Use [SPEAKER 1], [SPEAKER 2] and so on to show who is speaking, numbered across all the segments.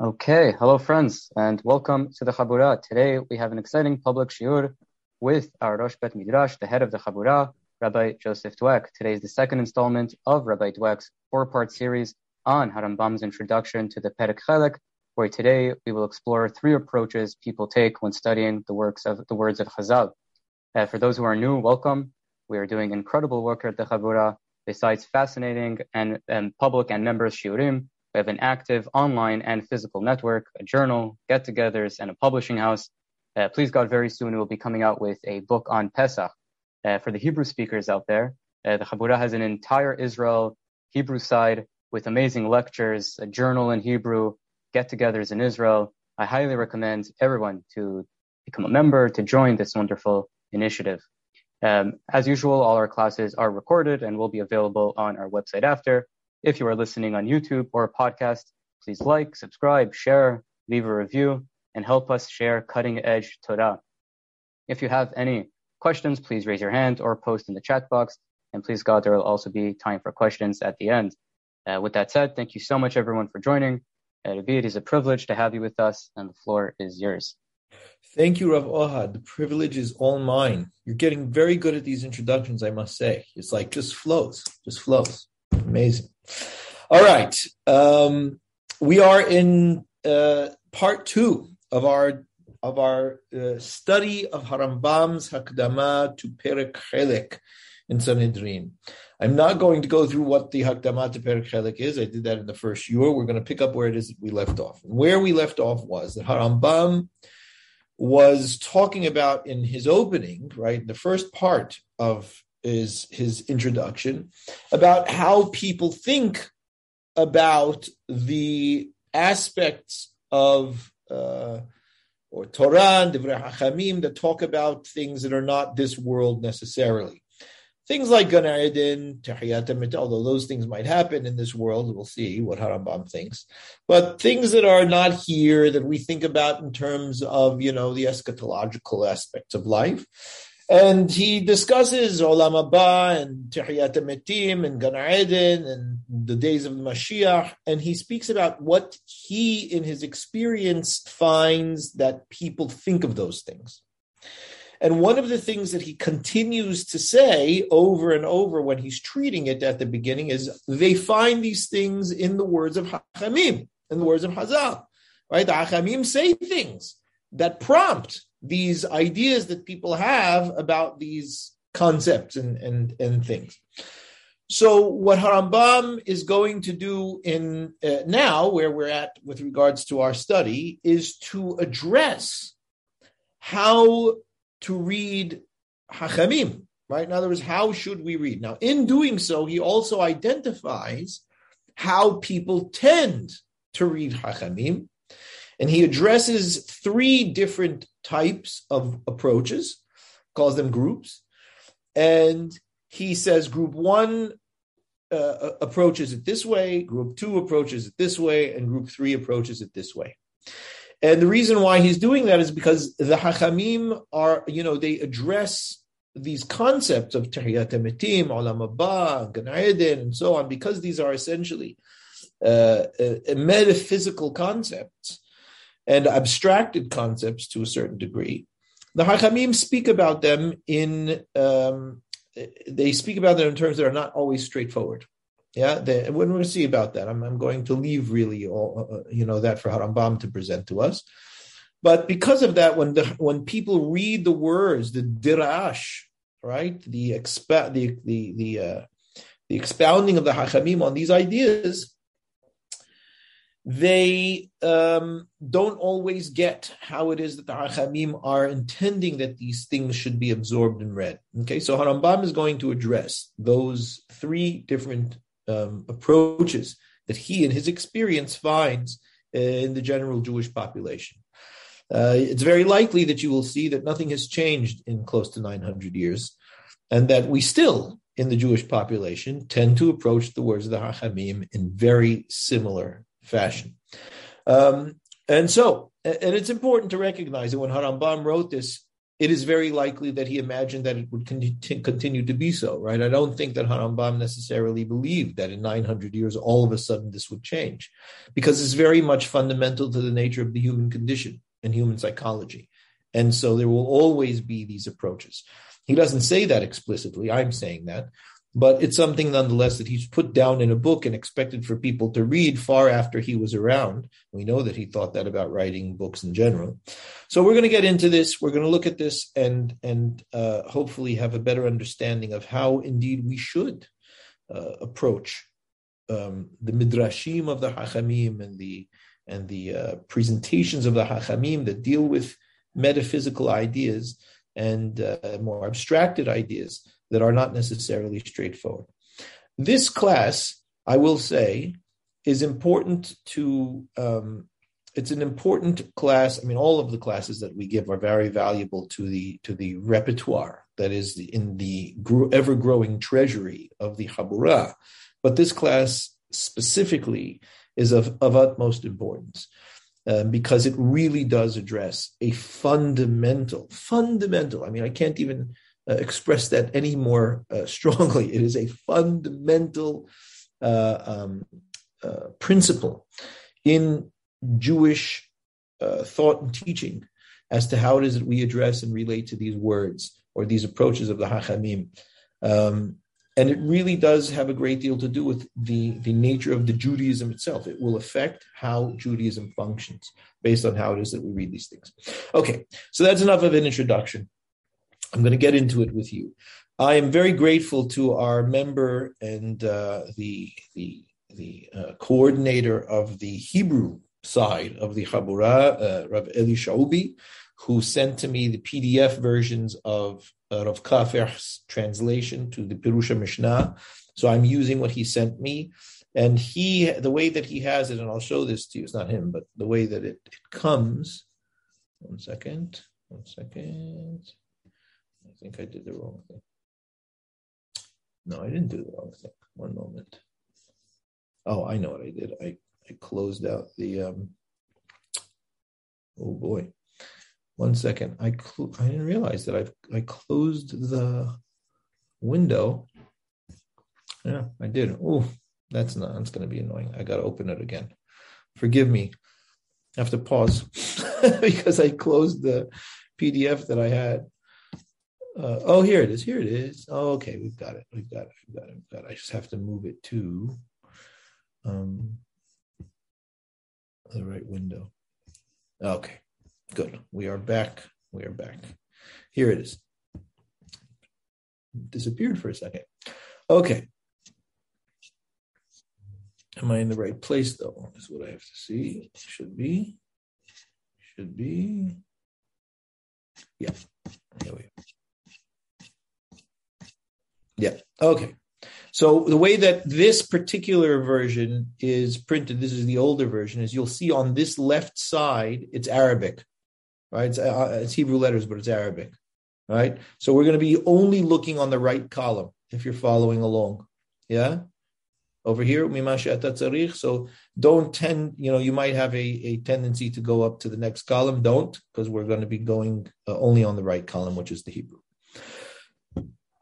[SPEAKER 1] Okay, hello friends, and welcome to the Chabura. Today we have an exciting public shiur with our Rosh Bet Midrash, the head of the Chabura, Rabbi Joseph Dweck. Today is the second installment of Rabbi Dweck's four-part series on Harambam's introduction to the Perek where today we will explore three approaches people take when studying the works of the words of Chazal. Uh, for those who are new, welcome. We are doing incredible work at the Chabura. Besides fascinating and, and public and members shiurim, we have an active online and physical network, a journal, get-togethers, and a publishing house. Uh, please God, very soon we will be coming out with a book on Pesach. Uh, for the Hebrew speakers out there, uh, the Chabura has an entire Israel Hebrew side with amazing lectures, a journal in Hebrew, get-togethers in Israel. I highly recommend everyone to become a member, to join this wonderful initiative. Um, as usual, all our classes are recorded and will be available on our website after. If you are listening on YouTube or a podcast, please like, subscribe, share, leave a review, and help us share cutting edge Torah. If you have any questions, please raise your hand or post in the chat box. And please God, there will also be time for questions at the end. Uh, with that said, thank you so much everyone for joining. Uh, it is a privilege to have you with us, and the floor is yours.
[SPEAKER 2] Thank you, Rav Ohad. The privilege is all mine. You're getting very good at these introductions, I must say. It's like just flows, just flows. Amazing. All right. Um, we are in uh, part two of our of our uh, study of Harambam's Hakdama to Perek Chelek in Sanhedrin. I'm not going to go through what the Hakdama to Perek Chelek is. I did that in the first year. We're going to pick up where it is we left off. Where we left off was that Harambam was talking about in his opening, right, in the first part of is his introduction about how people think about the aspects of uh, or Torah Divrei Hachamim that talk about things that are not this world necessarily. Things like Gan Eden, Tahiyat although those things might happen in this world, we'll see what Harambam thinks. But things that are not here that we think about in terms of, you know, the eschatological aspects of life. And he discusses Olam Haba and Tehiyat Metim and Gan Eden and the days of the Mashiach. And he speaks about what he, in his experience, finds that people think of those things. And one of the things that he continues to say over and over when he's treating it at the beginning is they find these things in the words of Hachamim, in the words of Hazal. Right? The Hachamim say things that prompt these ideas that people have about these concepts and, and, and things. So, what Harambam is going to do in uh, now, where we're at with regards to our study, is to address how to read Hachamim, right? In other words, how should we read? Now, in doing so, he also identifies how people tend to read Hachamim, and he addresses three different types of approaches, calls them groups. And he says group one uh, approaches it this way, group two approaches it this way, and group three approaches it this way. And the reason why he's doing that is because the Hachamim are, you know, they address these concepts of Tahiyat Metim, Olam Haba, Gan Eden, and so on, because these are essentially uh, uh, metaphysical concepts and abstracted concepts to a certain degree. The Hachamim speak about them in um, they speak about them in terms that are not always straightforward. Yeah, they, we're going to see about that. I'm, I'm going to leave really all uh, you know that for Harambam to present to us. But because of that, when the when people read the words, the dirash, right, the expa- the the the uh, the expounding of the Hachamim on these ideas, they um, don't always get how it is that the Hachamim are intending that these things should be absorbed and read. Okay, so Harambam is going to address those three different um, approaches that he, in his experience, finds in the general Jewish population. Uh, it's very likely that you will see that nothing has changed in close to 900 years, and that we still, in the Jewish population, tend to approach the words of the Hachamim in very similar fashion. Um, and so, and it's important to recognize that when Harambam wrote this, it is very likely that he imagined that it would continue to be so, right? I don't think that Harambam necessarily believed that in 900 years, all of a sudden this would change, because it's very much fundamental to the nature of the human condition and human psychology. And so there will always be these approaches. He doesn't say that explicitly. I'm saying that but it's something nonetheless that he's put down in a book and expected for people to read far after he was around. We know that he thought that about writing books in general. So we're going to get into this. We're going to look at this and and uh, hopefully have a better understanding of how indeed we should uh, approach um, the midrashim of the hachamim and the and the uh, presentations of the hachamim that deal with metaphysical ideas and uh, more abstracted ideas that are not necessarily straightforward. This class, I will say, is important to. Um, it's an important class. I mean, all of the classes that we give are very valuable to the to the repertoire that is in the ever growing treasury of the Habura. But this class specifically is of, of utmost importance. Um, because it really does address a fundamental, fundamental. I mean, I can't even uh, express that any more uh, strongly. It is a fundamental uh, um, uh, principle in Jewish thought and teaching as to how it is that we address and relate to these words or these approaches of the Hachamim. Um, and it really does have a great deal to do with the, the nature of the Judaism itself. It will affect how Judaism functions based on how it is that we read these things. Okay, so that's enough of an introduction. I'm going to get into it with you. I am very grateful to our member and uh, the the the uh, coordinator of the Hebrew side of the Chabura, uh, Rav Eli Shaubi, who sent to me the PDF versions of uh, Rav Kafih's translation to the Pirush HaMishnah. So I'm using what he sent me. And he, the way that he has it, and I'll show this to you, it's not him, but the way that it, it comes. One second, one second. Think I did the wrong thing. No, I didn't do the wrong thing. One moment. Oh, I know what I did. I, I closed out the um oh boy. One second. I cl- I didn't realize that I've I closed the window. Yeah, I did. Oh, that's not that's gonna be annoying. I gotta open it again. Forgive me. I have to pause because I closed the PDF that I had. Uh, oh, here it is. Here it is. Oh, okay, we've got it. We've got it. We've got it. We've got it. I just have to move it to um, the right window. Okay, good. We are back. We are back. Here it is. Disappeared for a second. Okay. Am I in the right place though? Is what I have to see. Should be. Should be. Yeah. Here we are. Yeah. Okay. So the way that this particular version is printed, this is the older version, is you'll see on this left side, it's Arabic, right? It's, uh, it's Hebrew letters, but it's Arabic, right? So we're going to be only looking on the right column if you're following along. Yeah. Over here, so don't tend, you know, you might have a, a tendency to go up to the next column. Don't, because we're going to be going uh, only on the right column, which is the Hebrew.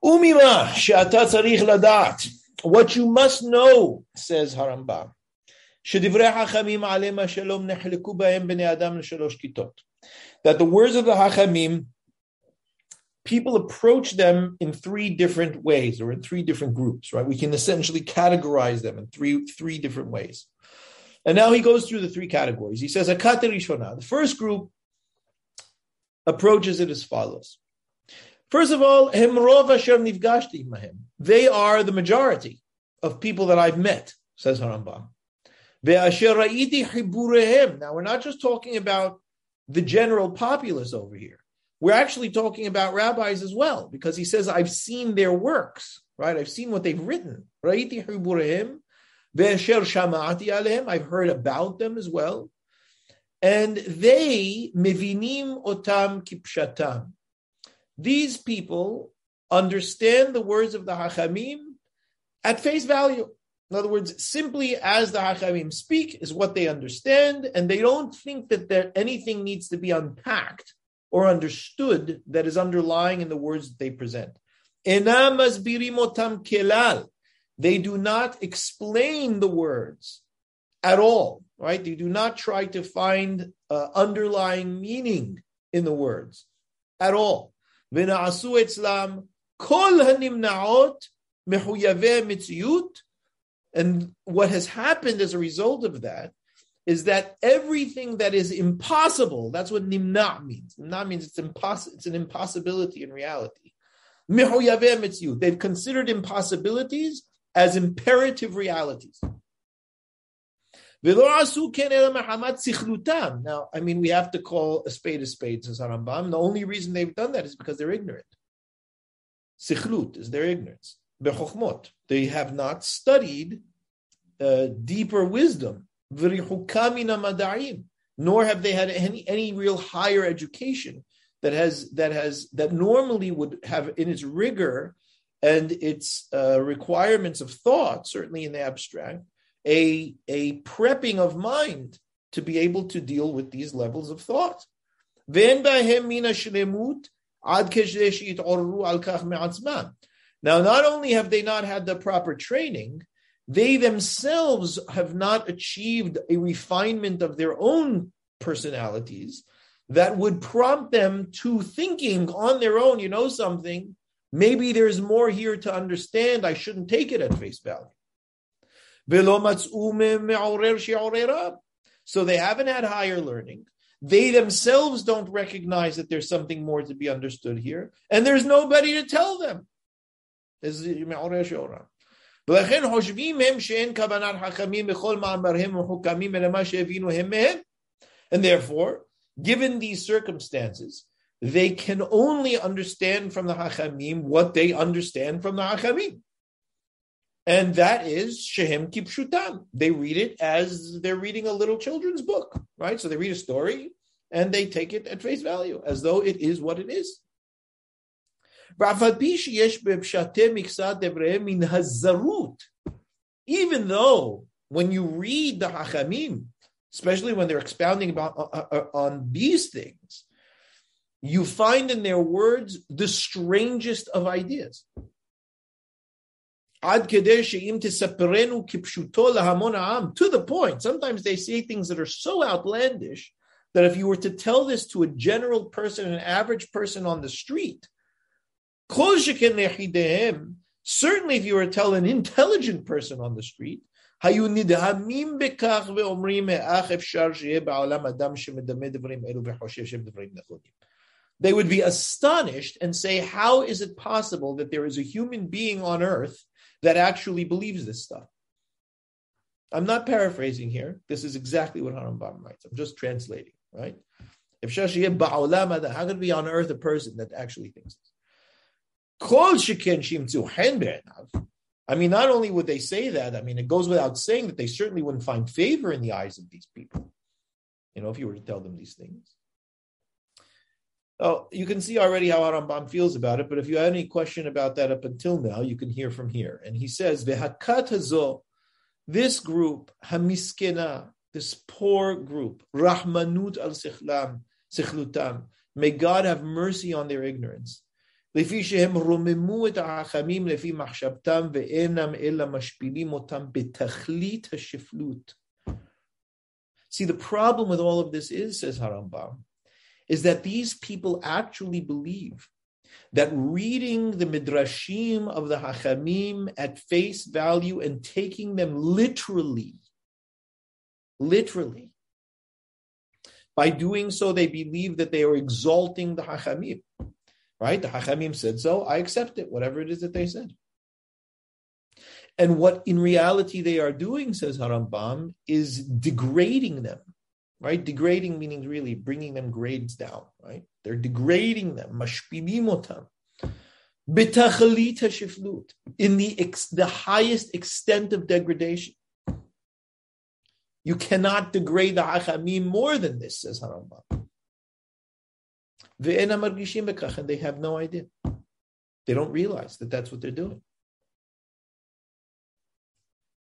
[SPEAKER 2] Umima she'ata tzarich ladat. What you must know, says Harambam, That the words of the Hachamim, people approach them in three different ways or in three different groups, right? We can essentially categorize them in three, three different ways. And now he goes through the three categories. He says, Akat The first group approaches it as follows. First of all, they are the majority of people that I've met, says Harambam. Now, we're not just talking about the general populace over here. We're actually talking about rabbis as well, because he says, I've seen their works, right? I've seen what they've written. I've heard about them as well. And they, mevinim otam kipshatam. These people understand the words of the Hachamim at face value. In other words, simply as the Hachamim speak is what they understand, and they don't think that there, anything needs to be unpacked or understood that is underlying in the words that they present. They do not explain the words at all, right? They do not try to find uh, underlying meaning in the words at all. And what has happened as a result of that is that everything that is impossible, that's what nimna means. Nimna means it's impossible, it's an impossibility in reality. They've considered impossibilities as imperative realities. Now, I mean, we have to call a spade a spade, says Harambam. The only reason they've done that is because they're ignorant. Sikhlut is their ignorance. They have not studied uh, deeper wisdom nor have they had any, any real higher education that has that has that normally would have in its rigor and its uh, requirements of thought, certainly in the abstract, a a prepping of mind to be able to deal with these levels of thought. Now, not only have they not had the proper training, they themselves have not achieved a refinement of their own personalities that would prompt them to thinking on their own, you know something, maybe there's more here to understand. I shouldn't take it at face value. So they haven't had higher learning. They themselves don't recognize that there's something more to be understood here, and there's nobody to tell them. ולכן חושבים הם שאין כוונת חכמים בכל מאמריהם ומחוכמים אלא מה שהבינו הם מהם. And therefore, given these circumstances, they can only understand from the Hachamim what they understand from the Hachamim. And that is Shehem Kipshutam. They read it as they're reading a little children's book, right? So they read a story and they take it at face value as though it is what it is. Even though when you read the Hachamim, especially when they're expounding about uh, uh, uh, on these things, you find in their words the strangest of ideas. To the point, sometimes they say things that are so outlandish that if you were to tell this to a general person, an average person on the street, Certainly, if you were to tell an intelligent person on the street, they would be astonished and say, How is it possible that there is a human being on earth that actually believes this stuff? I'm not paraphrasing here. This is exactly what Harambam writes. I'm just translating, right? If Shashiyah Ba'olam, how could be on earth a person that actually thinks this? I mean, not only would they say that, I mean, it goes without saying that they certainly wouldn't find favor in the eyes of these people. You know, if you were to tell them these things. Oh, you can see already how Arambam feels about it, but if you have any question about that up until now, you can hear from here. And he says, Vehakat this group, Hamiskena, this poor group, Rahmanut al Sikhlutam, may God have mercy on their ignorance. לפי שהם רוממו את החכמים לפי מחשבתם ואינם אלא משפילים אותם בתכלית השפלות. See, the problem with all of this is, says Harambam, is that these people actually believe that reading the midrashim of the hachamim at face value and taking them literally, literally, by doing so, they believe that they are exalting the hachamim. Right? The Hachamim said so. I accept it, whatever it is that they said. And what in reality they are doing, says Harambam, is degrading them. Right? Degrading meaning really bringing them grades down. Right? They're degrading them. Mashpilimotam. shiflut. In the, ex, the highest extent of degradation. You cannot degrade the Hachamim more than this, says Harambam. And they have no idea. They don't realize that that's what they're doing.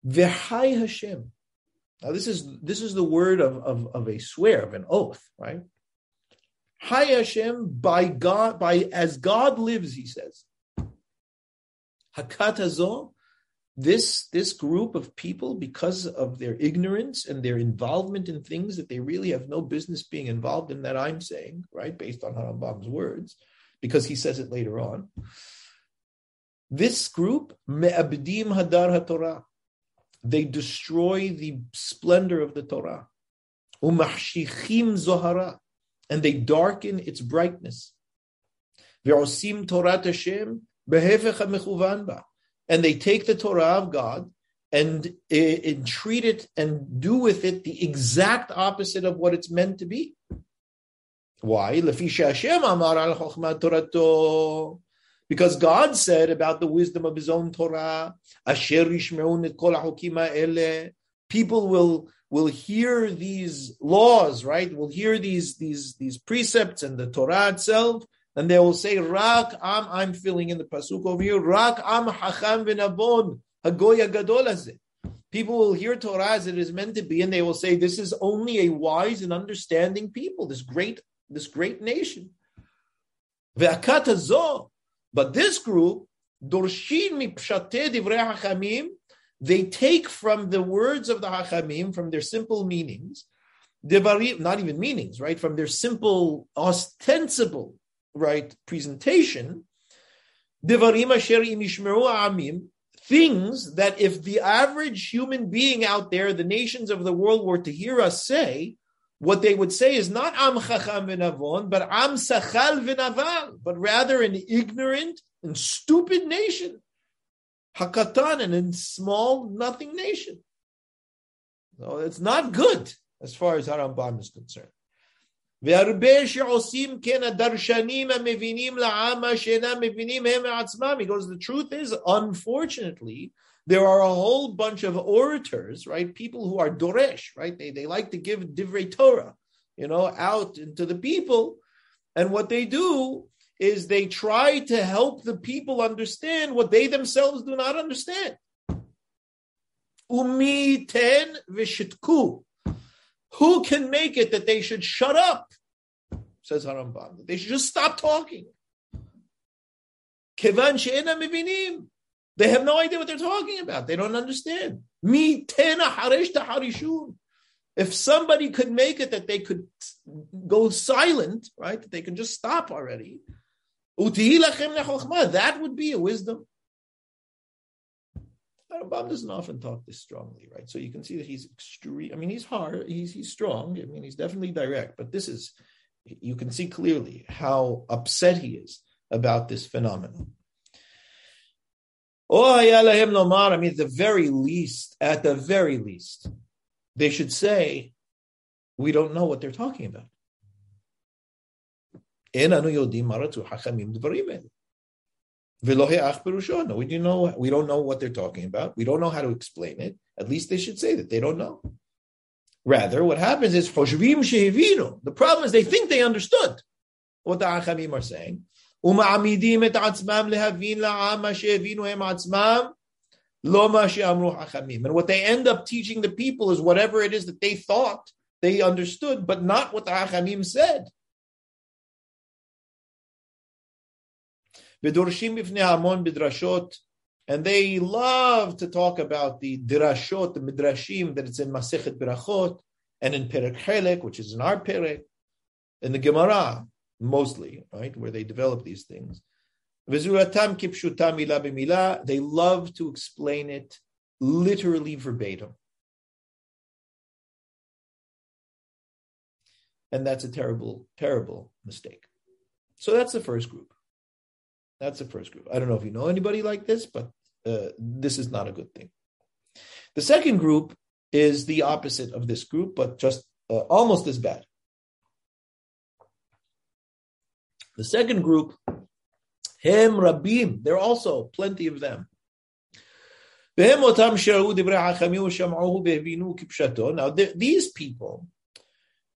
[SPEAKER 2] V'hai Hashem. Now this is this is the word of, of, of a swear, of an oath, right? Hi Hashem, by God, by as God lives, he says. Hakatazo, this this group of people, because of their ignorance and their involvement in things that they really have no business being involved in, that I'm saying, right, based on Harambam's words, because he says it later on. This group, me'abdim hadar haTorah, they destroy the splendor of the Torah. Umahshichim zohara, and they darken its brightness. Ve'osim Torah Hashem ba and they take the Torah of God and, eh, and treat it and do with it the exact opposite of what it's meant to be. Why? Because God said about the wisdom of His own Torah, Asher yishme'un et kol ele. people will will hear these laws, right? Will hear these these these precepts and the Torah itself, and they will say, Rak am, I'm filling in the pasuk over here, Rak am hacham v'navon, hagoya gadol People will hear Torah as it is meant to be, and they will say, This is only a wise and understanding people, this great, this great nation. But this group, dorshin mipshate divrei hachamim, they take from the words of the hachamim, from their simple meanings, not even meanings, right? From their simple, ostensible right presentation, Devarim Asher Amim, things that if the average human being out there, the nations of the world were to hear us say, what they would say is not am chacham v'navon, but am sachal v'naval, but rather an ignorant and stupid nation, hakatan, and a small nothing nation. So it's not good as far as Harambam is concerned. והרבה שעושים כן הדרשנים המבינים לעם שאינם מבינים הם מעצמם. Because the truth is, unfortunately, there are a whole bunch of orators, right? People who are doresh, right? They, they like to give divrei Torah, you know, out into the people. And what they do is they try to help the people understand what they themselves do not understand. Umi ten v'shitku. Who can make it that they should shut up? Says Harambam. They should just stop talking. Kevan mivinim. They have no idea what they're talking about. They don't understand. Mi tena harishun. If somebody could make it that they could go silent, right? That they can just stop already. That would be a wisdom. Rambam doesn't often talk this strongly, right? So you can see that he's extreme. I mean, he's hard. He's he's strong. I mean, he's definitely direct. But this is, you can see clearly how upset he is about this phenomenon. Oh, I mean, at the very least, at the very least, they should say, "We don't know what they're talking about." No, we do know we don't know what they're talking about. We don't know how to explain it. At least they should say that they don't know. Rather, what happens is The problem is they think they understood what the Achamim are saying. And what they end up teaching the people is whatever it is that they thought they understood, but not what the Achamim said. V'dorshim b'fnei hamon b'drashot, and they love to talk about the drashot, the midrashim, that it's in Masechet Berachot, and in Perek Chelek, which is in our Perek, in the Gemara, mostly, right, where they develop these things. They love to explain it literally verbatim. And that's a terrible, terrible mistake. So that's the first group. That's the first group. I don't know if you know anybody like this, but uh, this is not a good thing. The second group is the opposite of this group, but just uh, almost as bad. The second group, Hem Rabim, there are also plenty of them. Now, these people,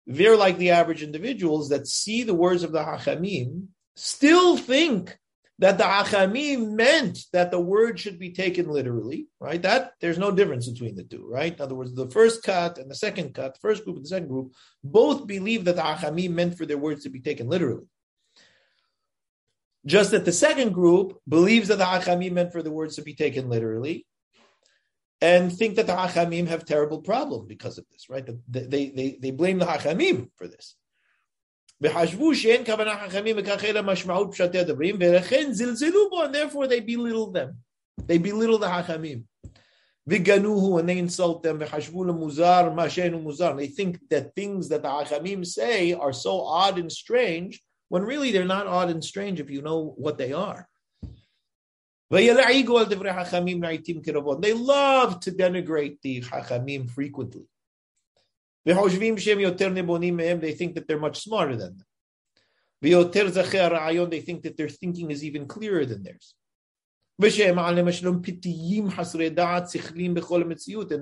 [SPEAKER 2] they're like the average individuals that see the words of the Hachamim, still think that the Achamim meant that the word should be taken literally, right? That there's no difference between the two, right? In other words, the first cut and the second cut, the first group and the second group, both believe that the Achamim meant for their words to be taken literally. Just that the second group believes that the Achamim meant for the words to be taken literally and think that the Achamim have terrible problem because of this, right? They, they, they blame the Achamim for this. And therefore they belittle them. They belittle the Hachamim. And they insult them. They think that things that the Hachamim say are so odd and strange when really they're not odd and strange if you know what they are. They love to denigrate the Chachamim frequently. They think that they're much smarter than them. They think that their thinking is even clearer than theirs. And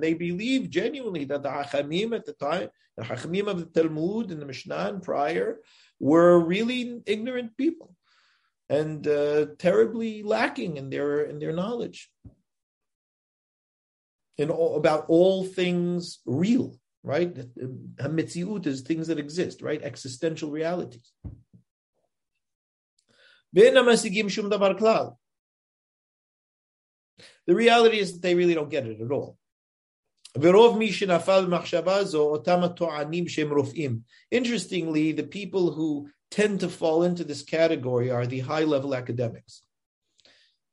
[SPEAKER 2] they believe genuinely that the Chachamim at the time, the Chachamim of the Talmud and the Mishnah and prior, were really ignorant people and uh, terribly lacking in their in their knowledge in all, about all things real right? Hamitziut is things that exist, right? Existential realities. The reality is that they really don't get it at all. Interestingly, the people who tend to fall into this category are the high level academics,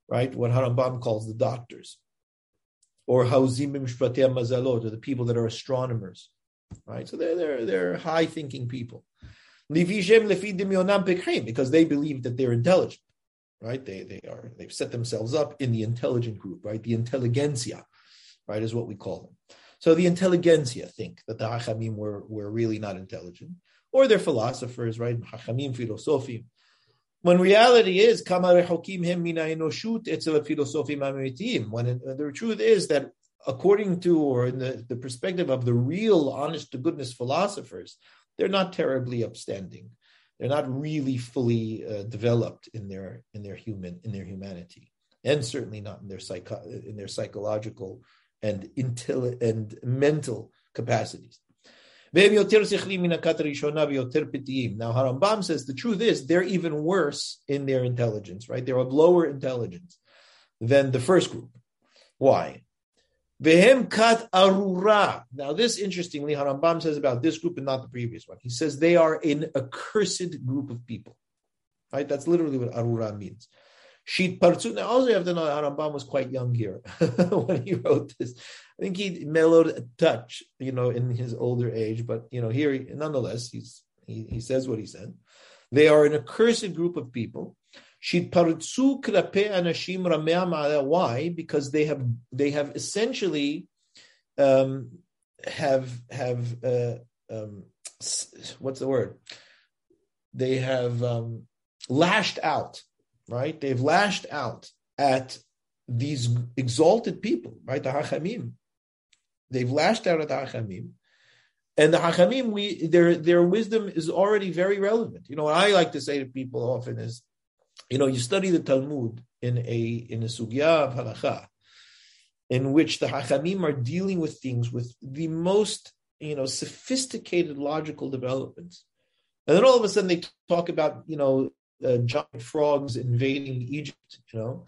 [SPEAKER 2] right? What Harambam calls the doctors or hauzimim shpatia mazalot, or the people that are astronomers, right? So they're they're they're high thinking people. Because they believe that they're intelligent, right? They they are they've set themselves up in the intelligent group, right? The intelligentsia, right, is what we call them. So the intelligentsia think that the Hachamim were, were really not intelligent, or they're philosophers, right? Hachamim philosophim. When reality is, when the truth is that according to or in the, the perspective of the real honest to goodness philosophers, they're not terribly upstanding. They're not really fully uh, developed in their in their human in their humanity, and certainly not in their psycho in their psychological and intel and mental capacities. Now Harambam says the truth is they're even worse in their intelligence, right? They're of lower intelligence than the first group. Why? Kat arura. Now, this interestingly, Harambam says about this group and not the previous one. He says they are an accursed group of people. Right? That's literally what arura means. Sheet Partsut. Now, also you have to know Harambam was quite young here when he wrote this. I think he mellowed a touch, you know, in his older age, but you know, here nonetheless, he's he, he says what he said. They are an accursed group of people. She anashim rameyama. Why? Because they have they have essentially um, have have uh, um, what's the word? They have um, lashed out right? They've lashed out at these exalted people, right? The Hachamim. They've lashed out at the Hachamim. And the Hachamim, we their their wisdom is already very relevant. You know, what I like to say to people often is, you know, you study the Talmud in a in a sugya of halacha, in which the Hachamim are dealing with things with the most you know sophisticated logical developments, and then all of a sudden they talk about you know uh, giant frogs invading Egypt, you know,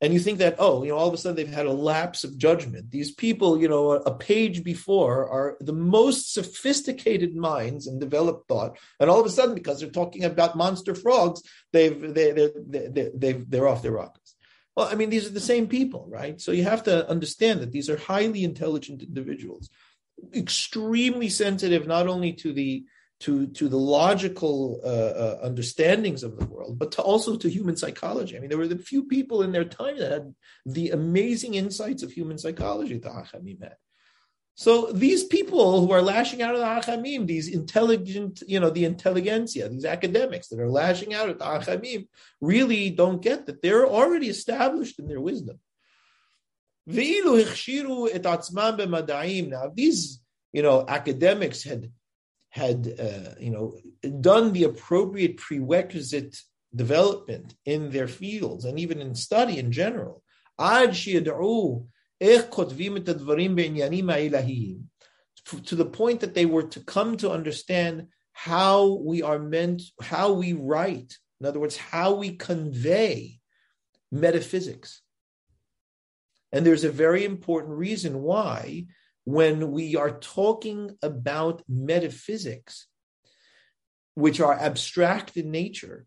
[SPEAKER 2] and you think that oh, you know, all of a sudden they've had a lapse of judgment. These people, you know, a page before are the most sophisticated minds and developed thought, and all of a sudden because they're talking about monster frogs, they've they they they they've they're off their rockets. Well, I mean, these are the same people, right? So you have to understand that these are highly intelligent individuals, extremely sensitive not only to the to to the logical uh, uh, understandings of the world, but to also to human psychology. I mean, there were the few people in their time that had the amazing insights of human psychology the Hachamim had. So these people who are lashing out at the Hachamim, these intelligent, you know, the intelligentsia, these academics that are lashing out at the Hachamim, really don't get that they're already established in their wisdom. Now, these, you know, academics had had uh, you know done the appropriate prerequisite development in their fields and even in study in general, to the point that they were to come to understand how we are meant, how we write, in other words, how we convey metaphysics. And there's a very important reason why, when we are talking about metaphysics, which are abstract in nature,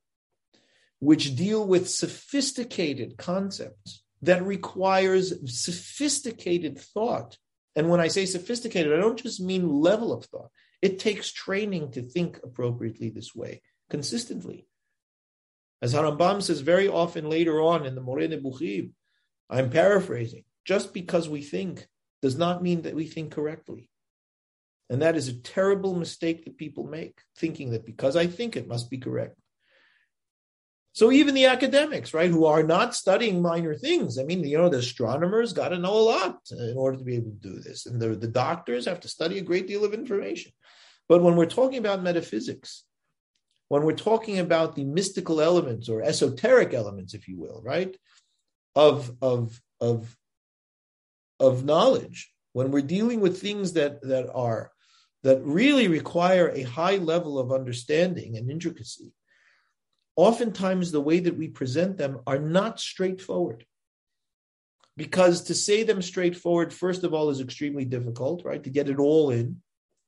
[SPEAKER 2] which deal with sophisticated concepts that requires sophisticated thought. And when I say sophisticated, I don't just mean level of thought. It takes training to think appropriately this way, consistently. As Harambam says very often later on in the Moreh Nebuchim, I'm paraphrasing, just because we think does not mean that we think correctly. And that is a terrible mistake that people make, thinking that because I think it must be correct. So even the academics, right, who are not studying minor things, I mean, you know, the astronomers got to know a lot in order to be able to do this. And the, the doctors have to study a great deal of information. But when we're talking about metaphysics, when we're talking about the mystical elements or esoteric elements, if you will, right, of of of of knowledge, when we're dealing with things that that are that really require a high level of understanding and intricacy, oftentimes the way that we present them are not straightforward. Because to say them straightforward, first of all, is extremely difficult, right? To get it all in.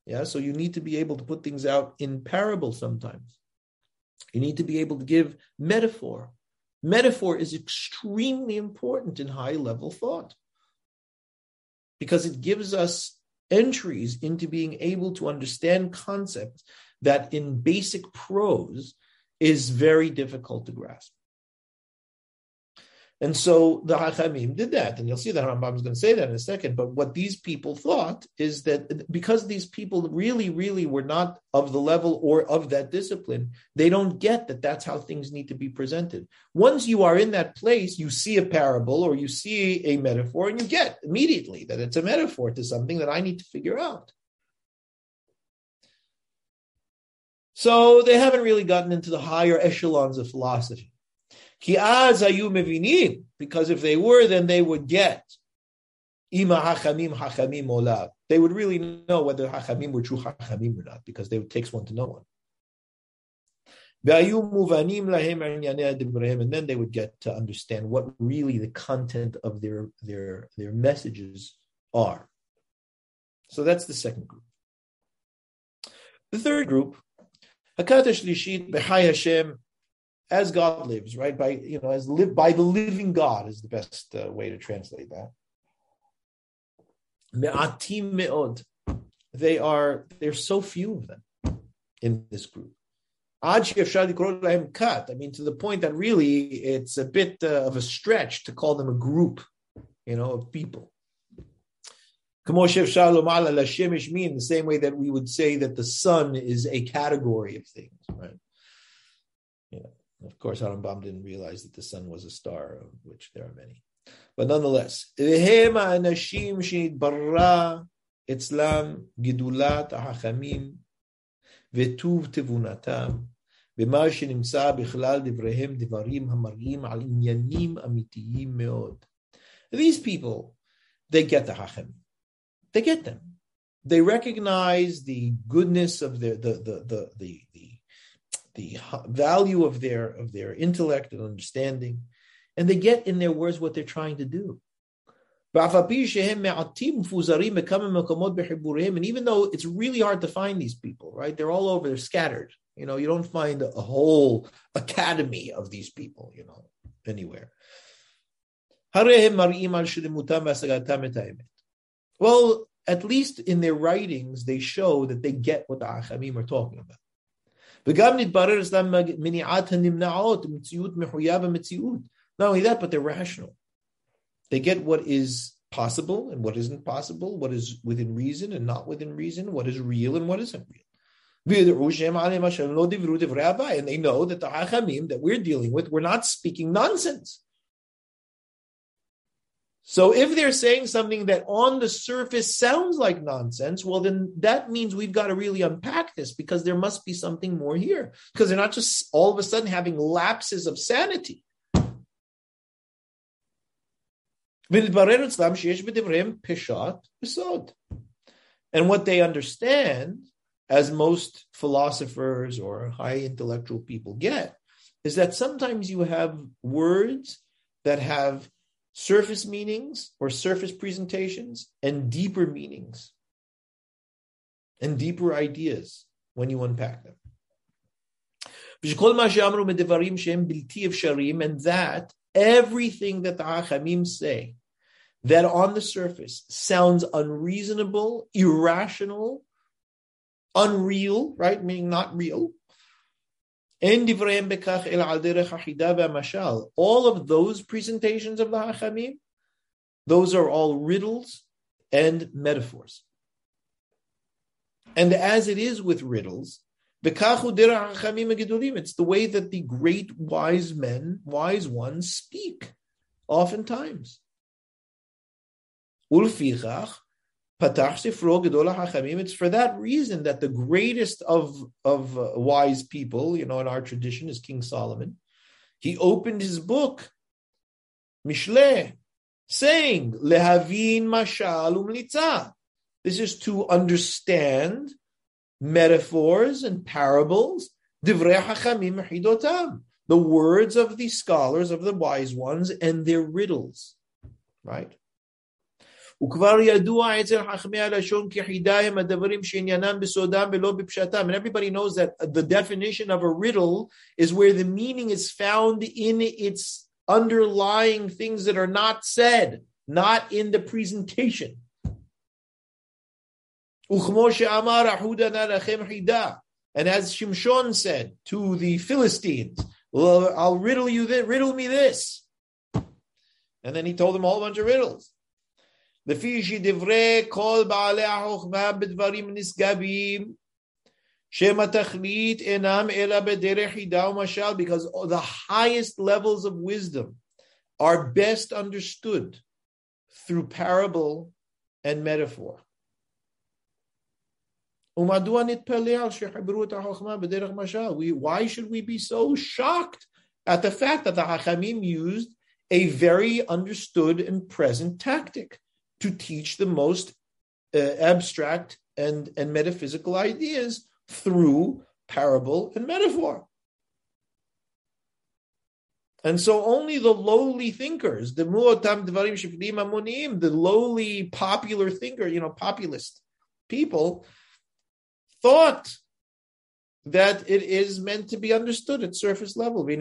[SPEAKER 2] Yeah. So you need to be able to put things out in parable sometimes. You need to be able to give metaphor. Metaphor is extremely important in high level thought because it gives us entries into being able to understand concepts that in basic prose is very difficult to grasp. And so the Hachamim did that, and you'll see that Rambam is going to say that in a second. But what these people thought is that because these people really, really were not of the level or of that discipline, they don't get that that's how things need to be presented. Once you are in that place, you see a parable or you see a metaphor, and you get immediately that it's a metaphor to something that I need to figure out. So they haven't really gotten into the higher echelons of philosophy. Because if they were, then they would get ima hachamim hachamim olav. They would really know whether hachamim were true hachamim or not, because they would takes one to know one. And then they would get to understand what really the content of their their their messages are. So that's the second group. The third group, Hakatash Lishit B'Chai Hashem as God lives, right? By you know, as live by the living God is the best uh, way to translate that. Me'atim me'od. They are there's so few of them in this group. I mean, to the point that really it's a bit uh, of a stretch to call them a group, you know, of people. In the same way that we would say that the sun is a category of things, right? You know, of course, Harambam didn't realize that the sun was a star, of which there are many. But nonetheless, אצלם גידולת החכמים וטוב תבונתם, במה שנמצא בכלל דבריהם דברים המראים על עניינים אמיתיים מאוד. These people, they get the hachem. They get them. They recognize the goodness of their, the, the, the, the, the the value of their of their intellect and understanding, and they get in their words what they're trying to do. And even though it's really hard to find these people, right? They're all over, they're scattered. You know, you don't find a whole academy of these people, you know, anywhere. Well, at least in their writings, they show that they get what the Achamim are talking about. Not only that, but they're rational. They get what is possible and what isn't possible, what is within reason and not within reason, what is real and what isn't real. And they know that the Hachamim that we're dealing with, we're not speaking nonsense. So if they're saying something that on the surface sounds like nonsense, well, then that means we've got to really unpack this because there must be something more here. Because they're not just all of a sudden having lapses of sanity. And what they understand, as most philosophers or high intellectual people get, is that sometimes you have words that have surface meanings or surface presentations and deeper meanings and deeper ideas when you unpack them. And that everything that the Hachamim say that on the surface sounds unreasonable, irrational, unreal, right? Meaning not real. All of those presentations of the Hachamim, those are all riddles and metaphors. And as it is with riddles, it's the way that the great wise men, wise ones speak, oftentimes. It's for that reason that the greatest of, of uh, wise people, you know, in our tradition is King Solomon. He opened his book, Mishle, saying, Lehavin mashal umlitza. This is to understand metaphors and parables, divrei hachamim hidotam, the words of the scholars, of the wise ones, and their riddles. Right? וכבר ידוע אצל חכמי הלשון כחידה הדברים שעניינם בסודם ולא בפשטם. And everybody knows that the definition of a riddle is where the meaning is found in its underlying things that are not said, not in the presentation. And as Shimshon said to the Philistines, well, I'll riddle you this, riddle me this. And then he told them a whole bunch of riddles. לפי שדברי כל בעלי החוכמה בדברים נשגבים, שם התכלית אינם אלא בדרך חידה ומשל, because the highest levels of wisdom are best understood through parable and metaphor. ומדוע נתפלא על שחיברו את החוכמה בדרך משל? Why should we be so shocked at the fact that the Hachamim used a very understood and present tactic? To teach the most uh, abstract and, and metaphysical ideas through parable and metaphor. And so only the lowly thinkers, the mu'atam dvarim shifdim amonim, the lowly popular thinker, you know, populist people, thought that it is meant to be understood at surface level. As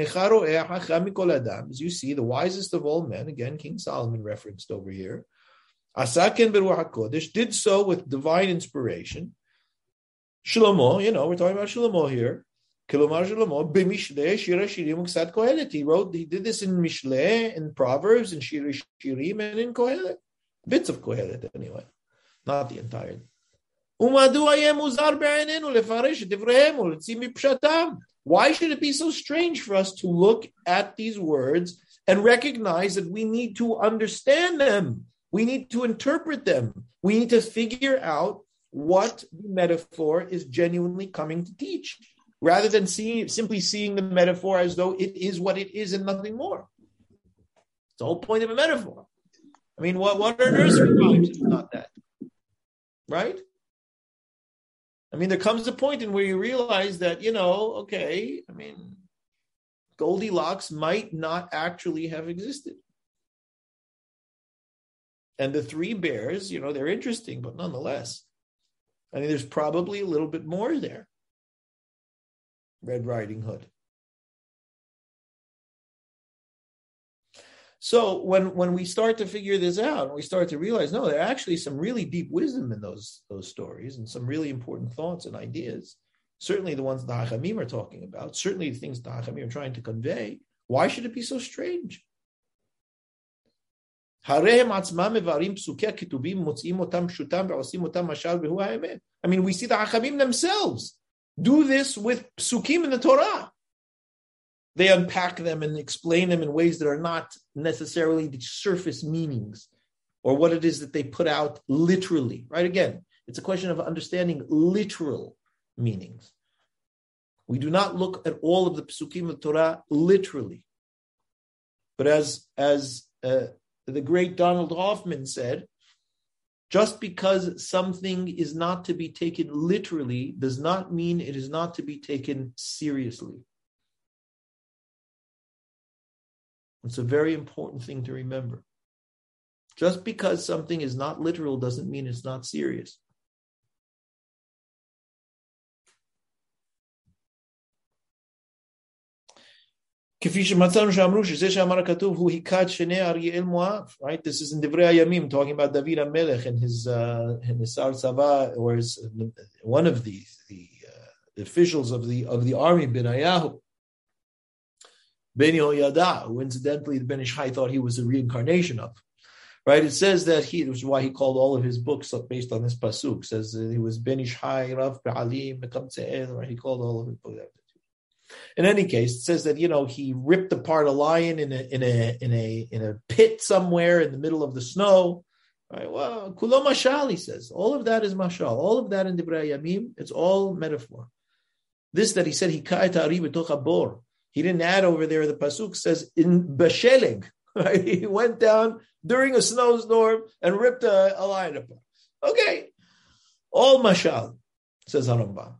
[SPEAKER 2] you see, the wisest of all men, again, King Solomon referenced over here, Asakin Beruach HaKodesh did so with divine inspiration. Shlomo, you know, we're talking about Shlomo here. Kilomar Shlomo, B'mishle, Shira Shirim, Uksat Kohelet. He wrote, he did this in Mishle, in Proverbs, in Shira Shirim, and in Kohelet. Bits of Kohelet, anyway. Not the entire. Why should it be so strange for us to look at these words and recognize that we need to understand them? We need to interpret them. We need to figure out what the metaphor is genuinely coming to teach, rather than seeing simply seeing the metaphor as though it is what it is and nothing more. It's the whole point of a metaphor. I mean, what, what are nursery rhymes if not that? Right? I mean, there comes a point in where you realize that, you know, okay, I mean, Goldilocks might not actually have existed. And the three bears, you know, they're interesting, but nonetheless, I mean, there's probably a little bit more there. Red Riding Hood. So when when we start to figure this out, and we start to realize, no, there are actually some really deep wisdom in those those stories and some really important thoughts and ideas. Certainly the ones the Hachamim are talking about, certainly the things the Hachamim are trying to convey. Why should it be so strange? I mean, we see the Hachamim themselves do this with psukim in the Torah. They unpack them and explain them in ways that are not necessarily the surface meanings or what it is that they put out literally, right? Again, it's a question of understanding literal meanings. We do not look at all of the psukim of Torah literally. But as, as uh, the great Donald Hoffman said, just because something is not to be taken literally does not mean it is not to be taken seriously. It's a very important thing to remember. Just because something is not literal doesn't mean it's not serious. כפי שמצאנו שאמרו שזה שאמר הכתוב הוא היכה את שני אריאל מואב, right? This is in דברי הימים, talking about David המלך and his, uh, and his שר צבא, or his, one of the, the uh, officials of the, of the army, בניהו. Ben Yehoyada, who incidentally the Ben Ish Hai thought he was a reincarnation of. Right? It says that he, which is why he called all of his books based on this pasuk. says that he was Ben Ish Hai, Rav Pe'alim, He called all of his books. In any case, it says that you know he ripped apart a lion in a in a in a in a pit somewhere in the middle of the snow. Right? Well, kulo mashal, he says. All of that is mashal. All of that in Divrei Yamim, it's all metaphor. This that he said he bor. He didn't add over there. The pasuk says in bashelig. Right? He went down during a snowstorm and ripped a, a lion apart. Okay, all mashal says Harambam.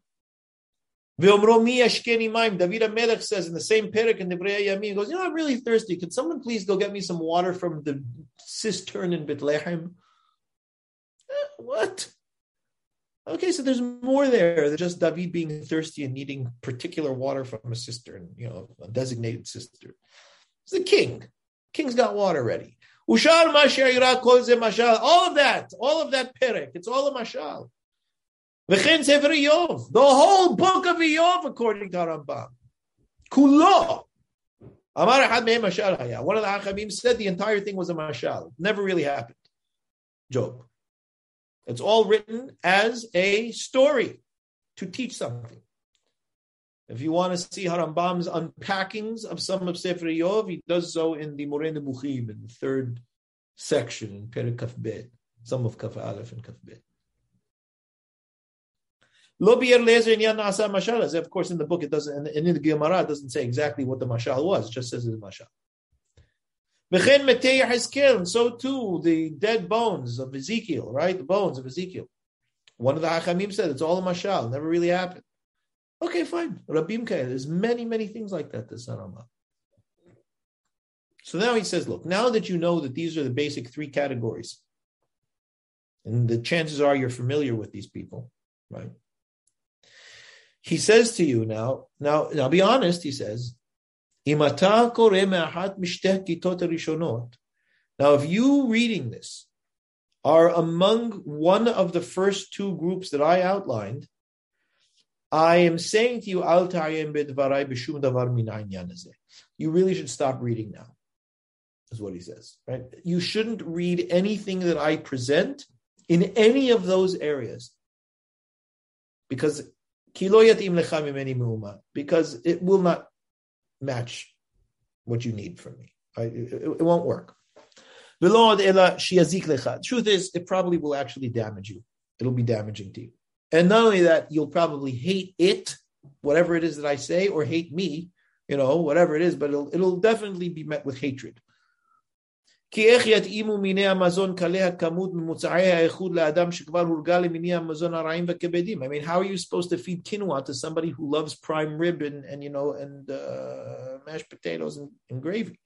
[SPEAKER 2] David HaMelech says in the same parak in the Yamin, he goes, you know, I'm really thirsty. Can someone please go get me some water from the cistern in Bethlehem? Eh, what? Okay, so there's more there than just David being thirsty and needing particular water from a cistern, you know, a designated cistern. It's the king. King's got water ready. All of that, all of that perek, it's all a mashal. The whole book of Iyov, according to Rambam. Kulo. Amar mashal One of the Achamim said the entire thing was a mashal. Never really happened. Job. It's all written as a story to teach something. If you want to see Harambam's unpackings of some of Sefer Yov, he does so in the Moreh Nebuchim, in the third section, in Perek Kaf Bet, some of Kaf Aleph and Kaf Bet. Lo mashal. Of course, in the book it doesn't, and in the Gemara it doesn't say exactly what the mashal was. It just says it's mashal. And so too the dead bones of Ezekiel, right? The bones of Ezekiel. One of the Hachamim said it's all a mashal, never really happened. Okay, fine. Rabim Kaya, there's many, many things like that to Sarama. So now he says, look, now that you know that these are the basic three categories, and the chances are you're familiar with these people, right? He says to you now, now, now be honest, he says, now if you reading this are among one of the first two groups that I outlined, I am saying to you, you really should stop reading now, is what he says. Right? You shouldn't read anything that I present in any of those areas. Because because it will not match what you need from me. It, it, it won't work. The Truth is, it probably will actually damage you. It'll be damaging to you. And not only that, you'll probably hate it, whatever it is that I say, or hate me, you know, whatever it is, but it'll, it'll definitely be met with hatred. כי איך יתאימו מיני המזון קלי הכמות ממוצעי האיכות לאדם שכבר הורגל למיני המזון הרעים והכבדים? I mean, how are you supposed to feed quinoa to somebody who loves prime rib and, and you know, and uh, mashed potatoes and, and gravy?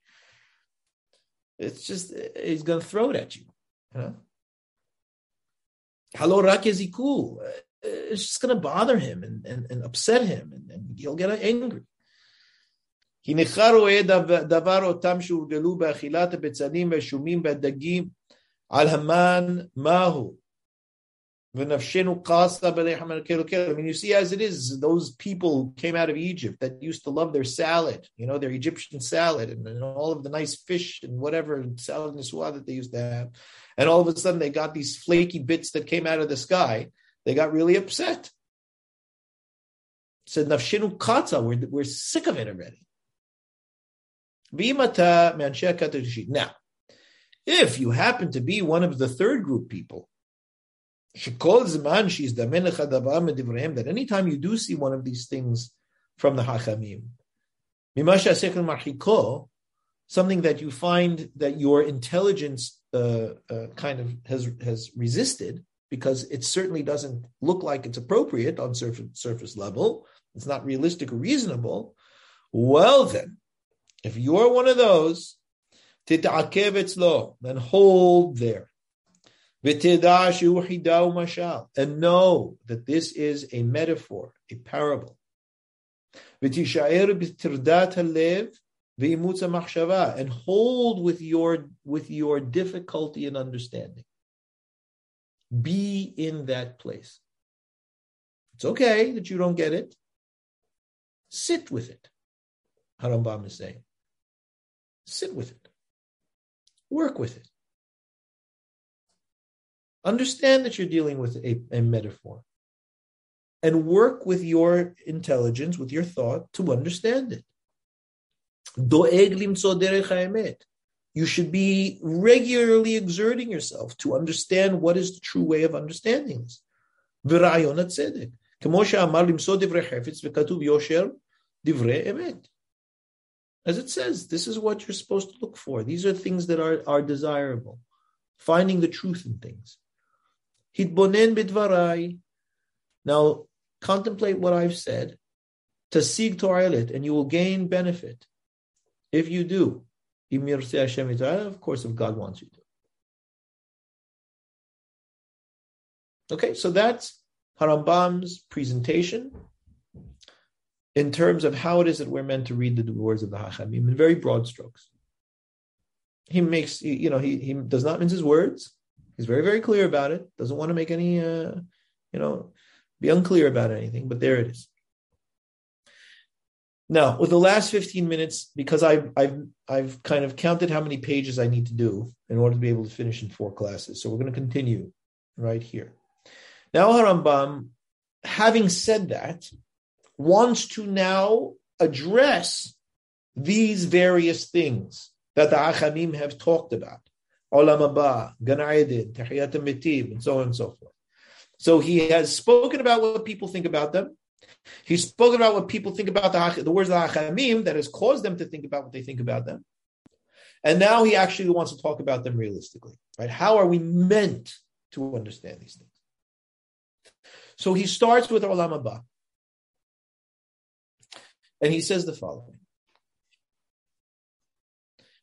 [SPEAKER 2] It's just, he's going to throw it at you. You know? Hello, cool? It's just going to bother him and, and, and upset him, and, and he'll get angry. כי ניכר רואה דבר אותם שהורגלו באכילת הביצנים והשומים והדגים על המן מהו. ונפשנו קסה בלחם I mean, you see as it is, those people came out of Egypt that used to love their salad, you know, their Egyptian salad and, and all of the nice fish and whatever salad niswa that they used to have. And all of a sudden they got these flaky bits that came out of the sky. They got really upset. Said, Nafshinu Katza, we're, we're sick of it already. Now, if you happen to be one of the third group people, she calls man, she's the that anytime you do see one of these things from the Hachamim, something that you find that your intelligence uh, uh, kind of has has resisted because it certainly doesn't look like it's appropriate on surface surface level. It's not realistic or reasonable. Well, then, if you're one of those, then hold there. And know that this is a metaphor, a parable. And hold with your with your difficulty in understanding. Be in that place. It's okay that you don't get it. Sit with it. Harambam is saying. Sit with it. Work with it. Understand that you're dealing with a, a metaphor. And work with your intelligence, with your thought, to understand it. You should be regularly exerting yourself to understand what is the true way of understanding this. As it says, this is what you're supposed to look for. These are things that are, are desirable. Finding the truth in things. Hitbonen bidvarai. Now, contemplate what I've said. Tasig to'elet, and you will gain benefit. If you do, of course, if God wants you to. Okay, so that's Harambam's presentation in terms of how it is that we're meant to read the words of the Hachamim in very broad strokes. He makes, you know, he, he does not mince his words. He's very, very clear about it. Doesn't want to make any, uh, you know, be unclear about anything, but there it is. Now, with the last 15 minutes, because I've, I've, I've kind of counted how many pages I need to do in order to be able to finish in four classes. So we're going to continue right here. Now, Harambam, having said that, wants to now address these various things that the Achamim have talked about. Olam Haba, Gan Tehiyat HaMetim, and so on and so forth. So he has spoken about what people think about them. He's spoken about what people think about the, the words of the Achamim that has caused them to think about what they think about them. And now he actually wants to talk about them realistically, right? How are we meant to understand these things? So he starts with Olam Haba. And he says the following.